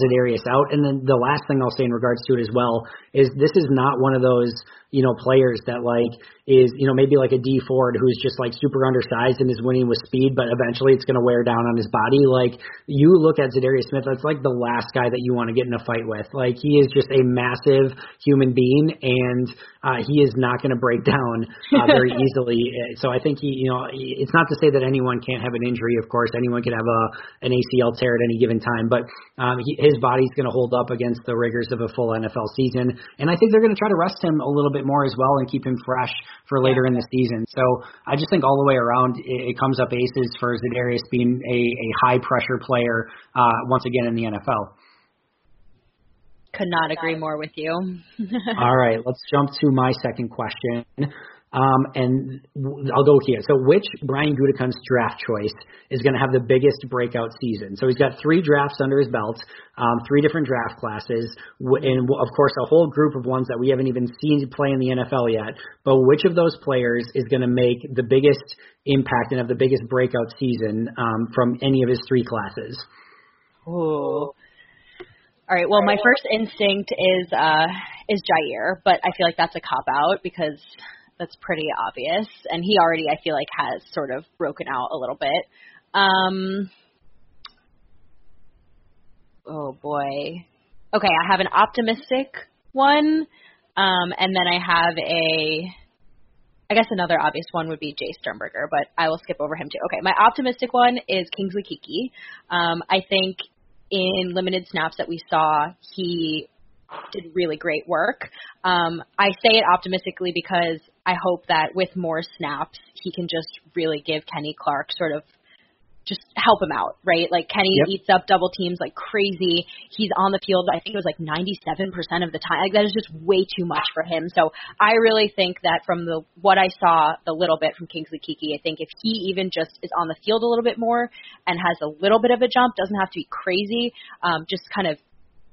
out. And then the last thing I'll say in regards to it as well is this is not one of those you know, players that like is, you know, maybe like a Dee Ford who's just like super undersized and is winning with speed, but eventually it's going to wear down on his body. Like you look at Za'Darius Smith, that's like the last guy that you want to get in a fight with. Like he is just a massive human being and uh, he is not going to break down uh, very easily. So I think he, you know, it's not to say that anyone can't have an injury. Of course, anyone can have a an ACL tear at any given time, but um, he, his body's going to hold up against the rigors of a full NFL season. And I think they're going to try to rest him a little bit more as well and keep him fresh for later in the season. So I just think all the way around it, it comes up aces for Za'Darius being a, a high pressure player uh, once again in the NFL. Could not agree more with you. all right, let's jump to my second question. Um, and I'll go here. So, which Brian Gutekunst's draft choice is going to have the biggest breakout season? So he's got three drafts under his belt, um, three different draft classes, and of course a whole group of ones that we haven't even seen play in the NFL yet. But which of those players is going to make the biggest impact and have the biggest breakout season um, from any of his three classes? Ooh. All right. Well, my first instinct is uh, is Jaire, but I feel like that's a cop out because that's pretty obvious, and he already I feel like has sort of broken out a little bit. Um, oh boy. Okay, I have an optimistic one, um, and then I have a. I guess another obvious one would be Jace Sternberger, but I will skip over him too. Okay, my optimistic one is Kingsley Keke. Um, I think in limited snaps that we saw, he did really great work. Um, I say it optimistically because I hope that with more snaps, he can just really give Kenny Clark sort of just help him out, right? Like Kenny yep. eats up double teams like crazy. He's on the field, I think it was like 97% of the time. Like that is just way too much for him. So I really think that from the what I saw, the little bit from Kingsley Keke, I think if he even just is on the field a little bit more and has a little bit of a jump, doesn't have to be crazy, um, just kind of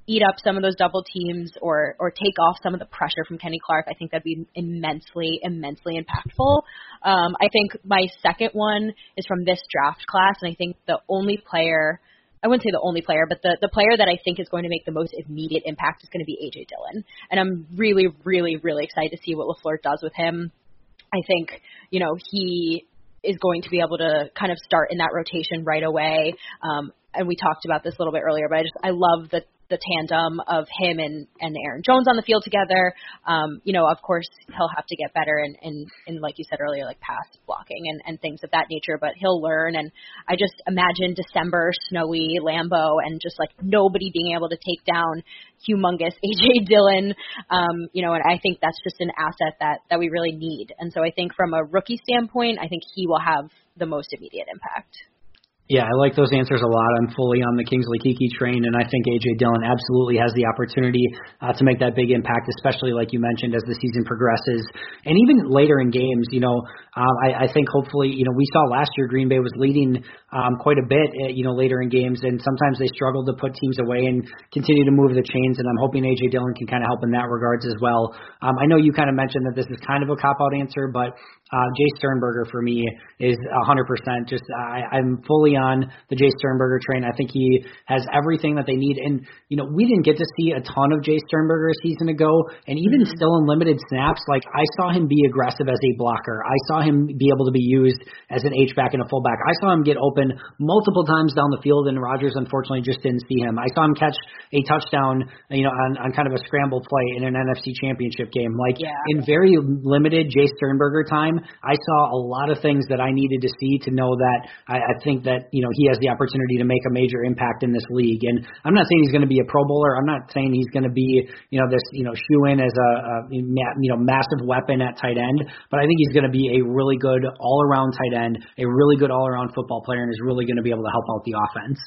eat up some of those double teams or or take off some of the pressure from Kenny Clark, I think that'd be immensely immensely impactful. Um, I think my second one is from this draft class, and I think the only player. I wouldn't say the only player, but the, the player that I think is going to make the most immediate impact is going to be AJ Dillon. And I'm really, really, really excited to see what LaFleur does with him. I think, you know, he is going to be able to kind of start in that rotation right away. Um, and we talked about this a little bit earlier, but I just I love the the tandem of him and and Aaron Jones on the field together. Um, you know, of course, he'll have to get better and and and like you said earlier, like pass blocking and and things of that nature. But he'll learn. And I just imagine December, snowy Lambeau, and just like nobody being able to take down humongous AJ Dillon. Um, you know, and I think that's just an asset that that we really need. And so I think from a rookie standpoint, I think he will have the most immediate impact. Yeah, I like those answers a lot. I'm fully on the Kingsley Keke train, and I think AJ Dillon absolutely has the opportunity uh, to make that big impact, especially like you mentioned as the season progresses, and even later in games. You know, uh, I, I think hopefully, you know, we saw last year Green Bay was leading um, quite a bit, uh, you know, later in games, and sometimes they struggled to put teams away and continue to move the chains. And I'm hoping AJ Dillon can kind of help in that regards as well. Um, I know you kind of mentioned that this is kind of a cop out answer, but uh, Jace Sternberger for me is 100%. Just I, I'm fully on the Jace Sternberger train. I think he has everything that they need. And you know, we didn't get to see a ton of Jace Sternberger a season ago, and even mm-hmm. still in limited snaps, like I saw him be aggressive as a blocker. I saw him be able to be used as an H back and a fullback. I saw him get open multiple times down the field, and Rodgers unfortunately just didn't see him. I saw him catch a touchdown, you know, on, on kind of a scramble play in an NFC Championship game. Like yeah. in very limited Jace Sternberger time, I saw a lot of things that I needed to see to know that I, I think that you know he has the opportunity to make a major impact in this league. And I'm not saying he's going to be a Pro Bowler. I'm not saying he's going to be you know this you know shoe in as a, a you know massive weapon at tight end. But I think he's going to be a really good all around tight end, a really good all around football player, and is really going to be able to help out the offense.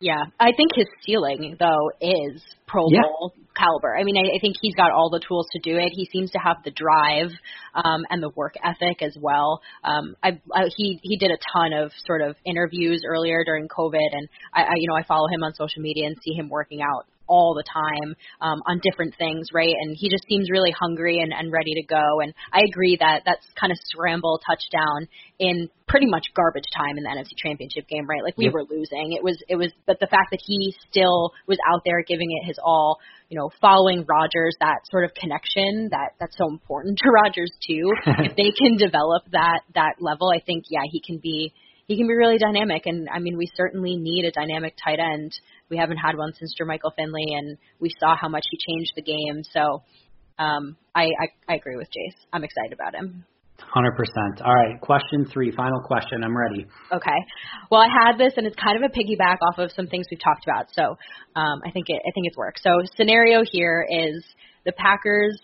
Yeah, I think his ceiling though is Pro Bowl yeah. Caliber. I mean, I, I think he's got all the tools to do it. He seems to have the drive um, and the work ethic as well. Um, I, I, he he did a ton of sort of interviews earlier during COVID, and I, I you know I follow him on social media and see him working out all the time um, on different things, right? And he just seems really hungry and, and ready to go. And I agree that that's kind of scramble touchdown in pretty much garbage time in the NFC Championship game, right? Like we yep. were losing. It was it was but the fact that he still was out there giving it his all, you know, following Rodgers, that sort of connection that that's so important to Rodgers too. if they can develop that that level, I think yeah, he can be he can be really dynamic. And I mean, we certainly need a dynamic tight end. We haven't had one since Jermichael Finley, and we saw how much he changed the game. So um, I, I, I agree with Jace. I'm excited about him. Hundred percent. All right, question three, final question. I'm ready. Okay. Well, I had this, and it's kind of a piggyback off of some things we've talked about. So um, I think it, I think it's worked. So scenario here is the Packers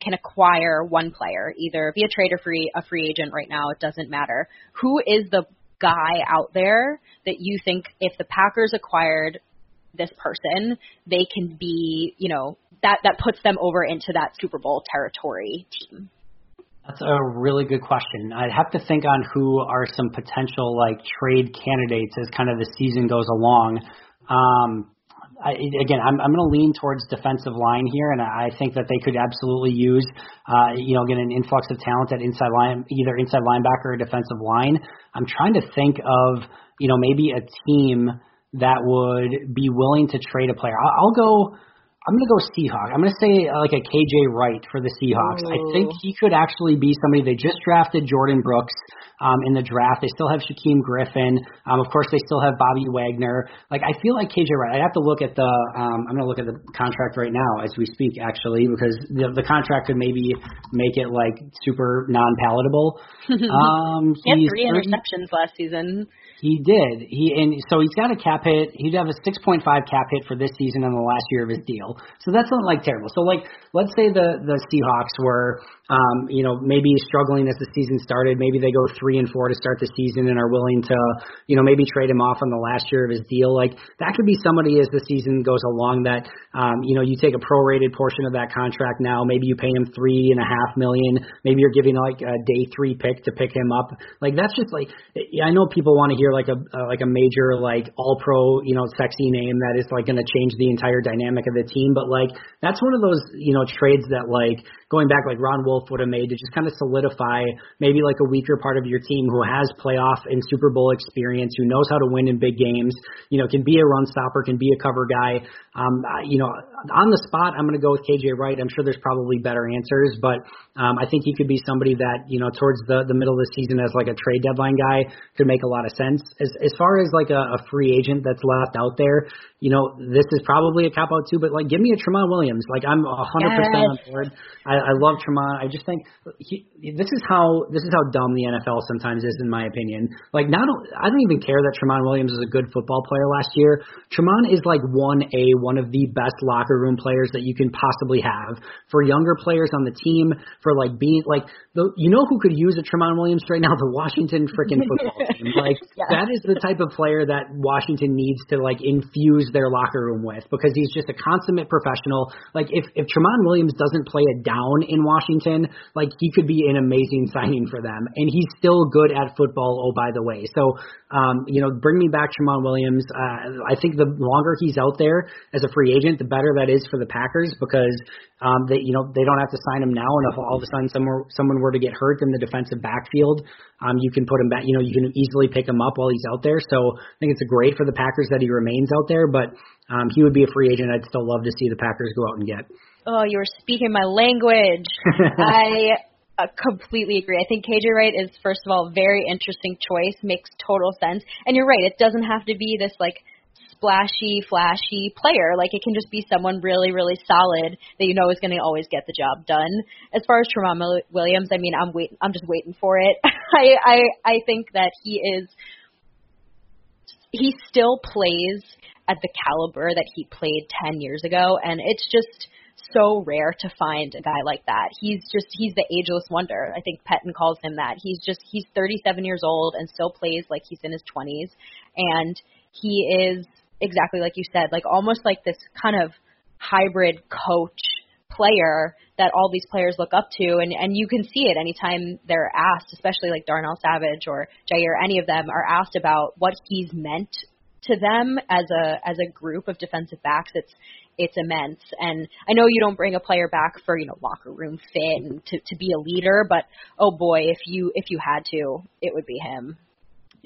can acquire one player, either via trade or free a free agent right now. It doesn't matter. Who is the guy out there that you think if the Packers acquired this person, they can be, you know, that that puts them over into that Super Bowl territory team? That's a really good question. I'd have to think on who are some potential like trade candidates as kind of the season goes along. Um, I, again, I'm, I'm going to lean towards defensive line here, and I think that they could absolutely use, uh, you know, get an influx of talent at inside line, either inside linebacker or defensive line. I'm trying to think of, you know, maybe a team that would be willing to trade a player. I'll, I'll go. I'm going to go Seahawks. I'm going to say uh, like a KJ Wright for the Seahawks. Ooh. I think he could actually be somebody. They just drafted Jordyn Brooks um, in the draft. They still have Shaquem Griffin. Um, of course, they still have Bobby Wagner. Like I feel like KJ Wright. I have to look at the. Um, I'm going to look at the contract right now as we speak, actually, because the, the contract could maybe make it like super non-palatable. Um, he had three interceptions last season. He did. He and so he's got a cap hit. He'd have a 6.5 cap hit for this season and the last year of his deal. So that's not like terrible. So like let's say the the Seahawks were um, you know, maybe struggling as the season started. Maybe they go three and four to start the season and are willing to, you know, maybe trade him off on the last year of his deal. Like that could be somebody as the season goes along that, um, you know, you take a prorated portion of that contract now. Maybe you pay him three and a half million. Maybe you're giving like a day three pick to pick him up. Like that's just like, I know people want to hear like a uh, like a major like all pro, you know, sexy name that is like going to change the entire dynamic of the team. But like that's one of those, you know, trades that like going back like Ron Wolf would have made to just kind of solidify maybe like a weaker part of your team who has playoff and Super Bowl experience, who knows how to win in big games, you know, can be a run stopper, can be a cover guy. Um, you know, on the spot, I'm going to go with KJ Wright. I'm sure there's probably better answers, but um, I think he could be somebody that you know towards the the middle of the season as like a trade deadline guy could make a lot of sense. As as far as like a, a free agent that's left out there, you know, this is probably a cop out too. But like, give me a Tramon Williams. Like I'm 100 yes. percent on board. I, I love Tramon. I just think he, this is how this is how dumb the NFL sometimes is, in my opinion. Like, not I don't even care that Tramon Williams is a good football player last year. Tramon is like one a one of the best locker room players that you can possibly have. For younger players on the team for like being like the you know who could use a Tramon Williams right now? The Washington freaking football team. Like yeah. that is the type of player that Washington needs to like infuse their locker room with because he's just a consummate professional. Like if if Tramon Williams doesn't play it down in Washington, like he could be an amazing signing for them. And he's still good at football, oh by the way. So um, you know, bring me back Tramon Williams. Uh, I think the longer he's out there as a free agent, the better that is for the Packers because um, they, you know, they don't have to sign him now. And if all of a sudden someone someone were to get hurt in the defensive backfield, um, you can put him back. You know, you can easily pick him up while he's out there. So I think it's great for the Packers that he remains out there. But um, he would be a free agent. I'd still love to see the Packers go out and get. Oh, you are speaking my language. I uh, completely agree. I think KJ Wright is first of all a very interesting choice, makes total sense. And you're right, it doesn't have to be this like splashy, flashy player. Like it can just be someone really, really solid that you know is going to always get the job done. As far as Tramon Williams, I mean, I'm wait, I'm just waiting for it. I, I, I think that he is, he still plays at the caliber that he played 10 years ago, and it's just so rare to find a guy like that. He's just he's the ageless wonder. I think Pettine calls him that. He's just he's 37 years old and still plays like he's in his 20s and he is exactly like you said, like almost like this kind of hybrid coach player that all these players look up to and and you can see it anytime they're asked, especially like Darnell Savage or Jaire, any of them are asked about what he's meant to them as a as a group of defensive backs. It's it's immense. And I know you don't bring a player back for you know locker room fit and to to be a leader, but oh boy, if you if you had to, it would be him.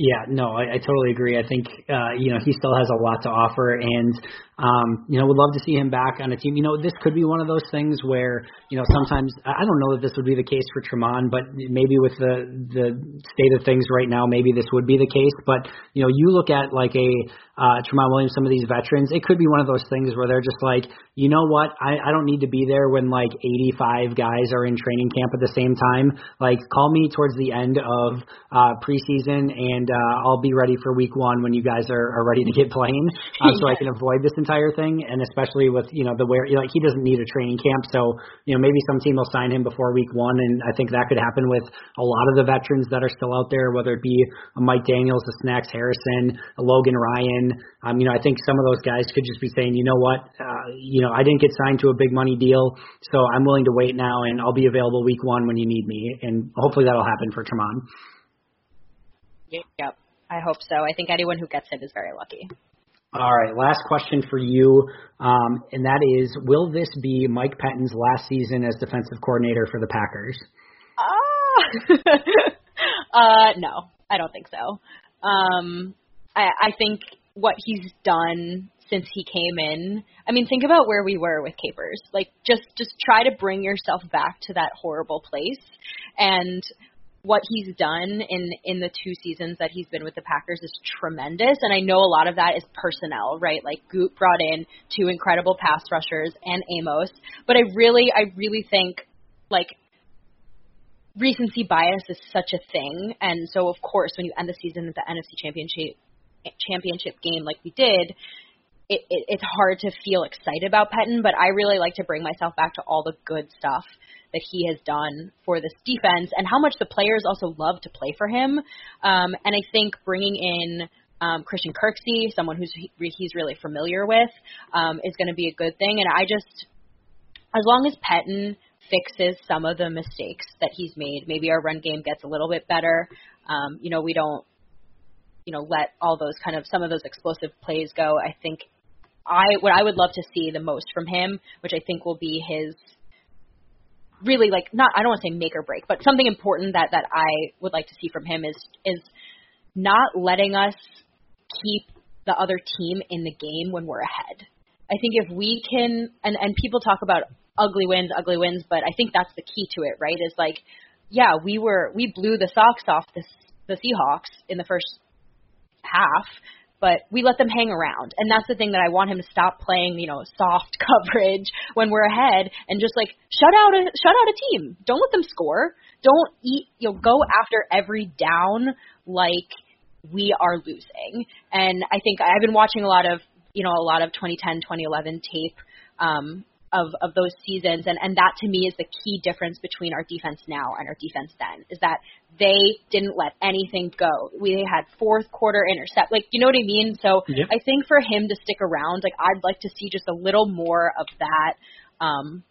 Yeah, no, I, I totally agree. I think uh, you know he still has a lot to offer, and um, you know would love to see him back on a team. You know, this could be one of those things where you know sometimes I don't know that this would be the case for Tramon, but maybe with the the state of things right now, maybe this would be the case. But you know, you look at like a uh, Tramon Williams, some of these veterans, it could be one of those things where they're just like, you know what, I, I don't need to be there when like 85 guys are in training camp at the same time. Like, call me towards the end of uh, preseason, and uh, I'll be ready for week one when you guys are, are ready to get playing, uh, so I can avoid this entire thing. And especially with you know the where like he doesn't need a training camp, so you know maybe some team will sign him before week one, and I think that could happen with a lot of the veterans that are still out there, whether it be a Mike Daniels, a Snacks Harrison, a Logan Ryan. Um, you know, I think some of those guys could just be saying, you know what, uh, you know, I didn't get signed to a big money deal, so I'm willing to wait now, and I'll be available week one when you need me, and hopefully that'll happen for Tramon. Yep, I hope so. I think anyone who gets him is very lucky. All right, last question for you, um, and that is, will this be Mike Pettine's last season as defensive coordinator for the Packers? Ah, uh, no, I don't think so. Um, I, I think what he's done since he came in. I mean, think about where we were with Capers. Like just just try to bring yourself back to that horrible place and what he's done in in the two seasons that he's been with the Packers is tremendous. And I know a lot of that is personnel, right? Like Goop brought in two incredible pass rushers and Amos, but I really I really think like recency bias is such a thing. And so of course when you end the season at the NFC championship championship game like we did, it, it, it's hard to feel excited about Pettine, but I really like to bring myself back to all the good stuff that he has done for this defense and how much the players also love to play for him. Um, and I think bringing in um, Christian Kirksey, someone who's he, he's really familiar with, um, is going to be a good thing. And I just, as long as Pettine fixes some of the mistakes that he's made, maybe our run game gets a little bit better. Um, you know, we don't you know let all those kind of some of those explosive plays go. I think I what I would love to see the most from him, which I think will be his really like not I don't want to say make or break, but something important that that I would like to see from him is is not letting us keep the other team in the game when we're ahead. I think if we can and and people talk about ugly wins, ugly wins, but I think that's the key to it, right? Is like yeah, we were we blew the socks off the the Seahawks in the first half, but we let them hang around. And that's the thing that I want him to stop playing, you know, soft coverage when we're ahead and just like shut out a shut out a team. Don't let them score. Don't eat you know, go after every down like we are losing. And I think I've been watching a lot of, you know, a lot of 2010, 2011 tape um of of those seasons and and that to me is the key difference between our defense now and our defense then is that they didn't let anything go. We had fourth quarter intercept like you know what I mean? So yep. I think for him to stick around like I'd like to see just a little more of that um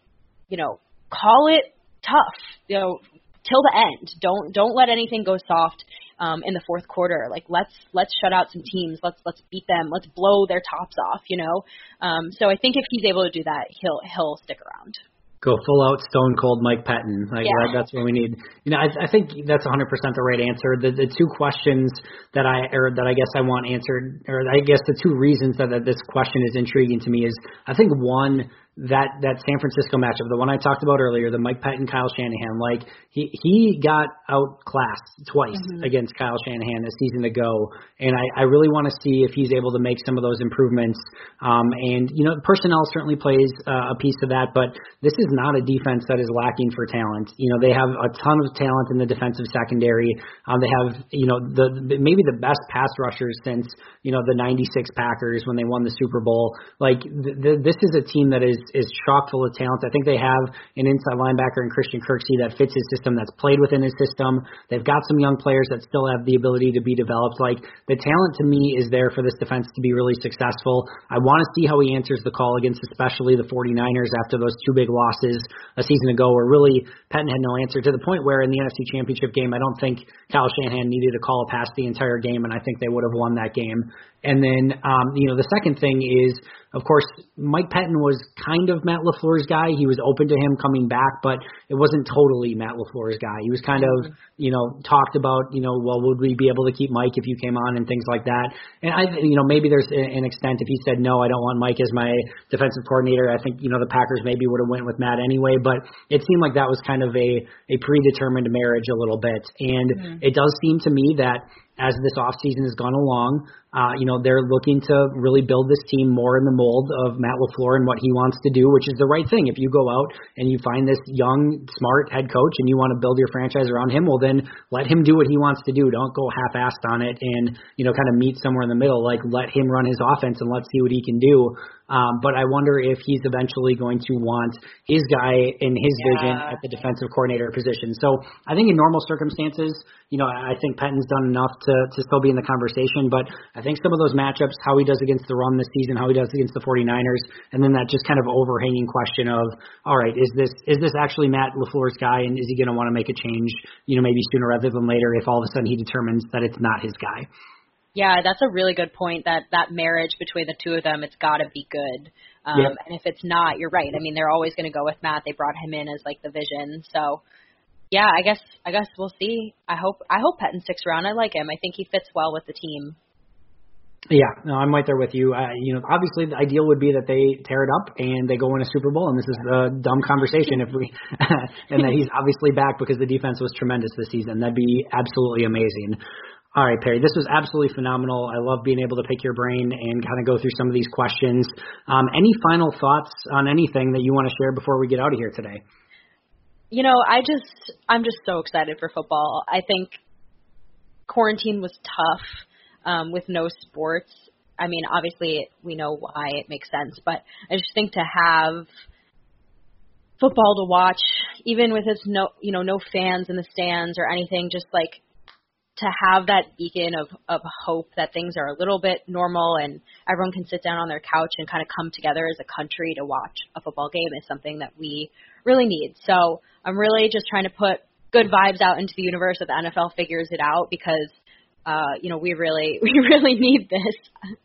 you know, call it tough, you know, till the end. Don't don't let anything go soft um, in the fourth quarter. Like let's let's shut out some teams. Let's let's beat them. Let's blow their tops off. You know. Um, so I think if he's able to do that, he'll he'll stick around. Go full out stone cold Mike Patton. Like yeah. that's what we need. You know, I, I think that's 100% the right answer. The, the two questions that I or that I guess I want answered, or I guess the two reasons that, that this question is intriguing to me is I think one that that San Francisco matchup, the one I talked about earlier, the Mike Pettine Kyle Shanahan, like he he got outclassed twice mm-hmm. against Kyle Shanahan a season ago, and I, I really want to see if he's able to make some of those improvements. Um, and you know, personnel certainly plays uh, a piece of that, but this is not a defense that is lacking for talent. You know, they have a ton of talent in the defensive secondary. Um, they have you know the, the maybe the best pass rushers since you know the '96 Packers when they won the Super Bowl. Like th- th- this is a team that is is chock full of talent. I think they have an inside linebacker in Christian Kirksey that fits his system, that's played within his system. They've got some young players that still have the ability to be developed. Like the talent to me is there for this defense to be really successful. I want to see how he answers the call against especially the 49ers after those two big losses a season ago where really Pettine had no answer to the point where in the NFC Championship game, I don't think Kyle Shanahan needed to call a pass the entire game, and I think they would have won that game. And then, um, you know, the second thing is of course, Mike Pettine was kind of Matt LaFleur's guy. He was open to him coming back, but it wasn't totally Matt LaFleur's guy. He was kind of, you know, talked about, you know, well, would we be able to keep Mike if you came on and things like that. And I, you know, maybe there's an extent if he said, no, I don't want Mike as my defensive coordinator. I think, you know, the Packers maybe would have went with Matt anyway, but it seemed like that was kind of a, a predetermined marriage a little bit. And mm-hmm. it does seem to me that as this offseason has gone along, uh, you know, they're looking to really build this team more in the mold of Matt LaFleur and what he wants to do, which is the right thing. If you go out and you find this young, smart head coach and you want to build your franchise around him, well, then let him do what he wants to do. Don't go half-assed on it and, you know, kind of meet somewhere in the middle. Like, let him run his offense and let's see what he can do. Um, but I wonder if he's eventually going to want his guy in his yeah. vision at the defensive coordinator position. So I think in normal circumstances, you know, I think Pettine's done enough to, to still be in the conversation. But I think some of those matchups, how he does against the run this season, how he does against the 49ers, and then that just kind of overhanging question of, all right, is this is this actually Matt LaFleur's guy, and is he going to want to make a change, you know, maybe sooner rather than later if all of a sudden he determines that it's not his guy. Yeah, that's a really good point. That that marriage between the two of them, it's got to be good. Um, yep. And if it's not, you're right. I mean, they're always going to go with Matt. They brought him in as like the vision. So, yeah, I guess I guess we'll see. I hope I hope Pettine sticks around. I like him. I think he fits well with the team. Yeah, no, I'm right there with you. Uh, you know, obviously the ideal would be that they tear it up and they go in a Super Bowl, and this is a dumb conversation if we, and that he's obviously back because the defense was tremendous this season. That'd be absolutely amazing. All right, Perry, this was absolutely phenomenal. I love being able to pick your brain and kind of go through some of these questions. Um, any final thoughts on anything that you want to share before we get out of here today? You know, I just I'm just so excited for football. I think quarantine was tough um, with no sports. I mean, obviously we know why it makes sense, but I just think to have football to watch, even with its no you know no fans in the stands or anything, just like to have that beacon of, of hope that things are a little bit normal and everyone can sit down on their couch and kind of come together as a country to watch a football game is something that we really need. So I'm really just trying to put good vibes out into the universe that the NFL figures it out because uh, you know, we really we really need this.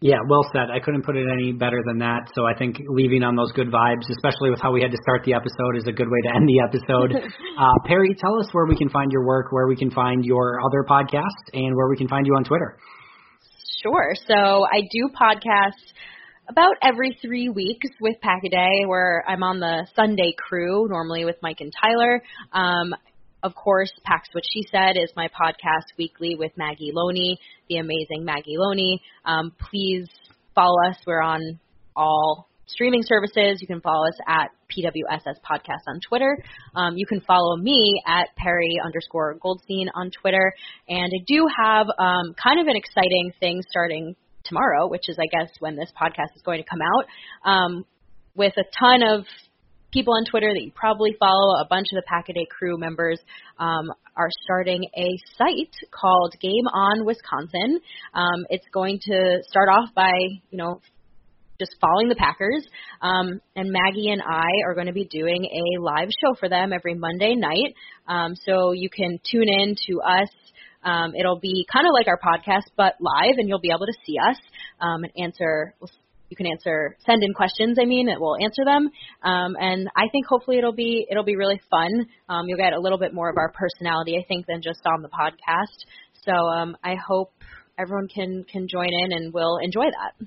Yeah, well said. I couldn't put it any better than that. So I think leaving on those good vibes, especially with how we had to start the episode, is a good way to end the episode. uh, Perry, tell us where we can find your work, where we can find your other podcasts, and where we can find you on Twitter. Sure. So I do podcasts about every three weeks with Packaday, where I'm on the Sunday crew, normally with Mike and Tyler. Um, of course, Pax What She Said is my podcast weekly with Maggie Loney, the amazing Maggie Loney. Um, please follow us. We're on all streaming services. You can follow us at PWSS Podcast on Twitter. Um, you can follow me at Perry underscore Goldstein on Twitter. And I do have um, kind of an exciting thing starting tomorrow, which is, I guess, when this podcast is going to come out, um, with a ton of people on Twitter that you probably follow, a bunch of the Packaday crew members um, are starting a site called Game On Wisconsin. Um, it's going to start off by, you know, just following the Packers. Um, and Maggie and I are going to be doing a live show for them every Monday night. Um, so you can tune in to us. Um, it'll be kind of like our podcast, but live, and you'll be able to see us um, and answer. You can answer send in questions. I mean, it will answer them, um, and I think hopefully it'll be it'll be really fun. Um, you'll get a little bit more of our personality, I think, than just on the podcast. So um, I hope everyone can can join in and will enjoy that.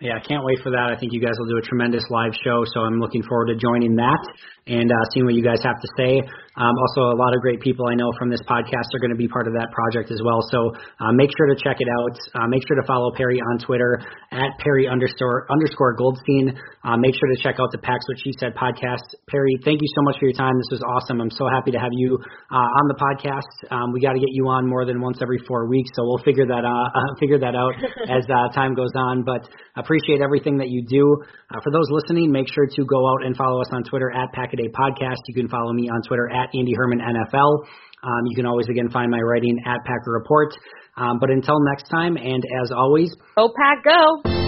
Yeah, I can't wait for that. I think you guys will do a tremendous live show, so I'm looking forward to joining that and uh, seeing what you guys have to say. Um, also, a lot of great people I know from this podcast are going to be part of that project as well. So uh, make sure to check it out. Uh, make sure to follow Perry on Twitter at Perry underscore underscore Goldstein. Uh, make sure to check out the Pax What She Said podcast. Perry, thank you so much for your time. This was awesome. I'm so happy to have you uh, on the podcast. Um, we got to get you on more than once every four weeks, so we'll figure that uh, figure that out as uh, time goes on. But appreciate everything that you do. Uh, for those listening, make sure to go out and follow us on Twitter at Packaday Podcast. You can follow me on Twitter at Andy Herman NFL. Um, you can always again find my writing at Packer Report. Um, but until next time, and as always, go Pack, go!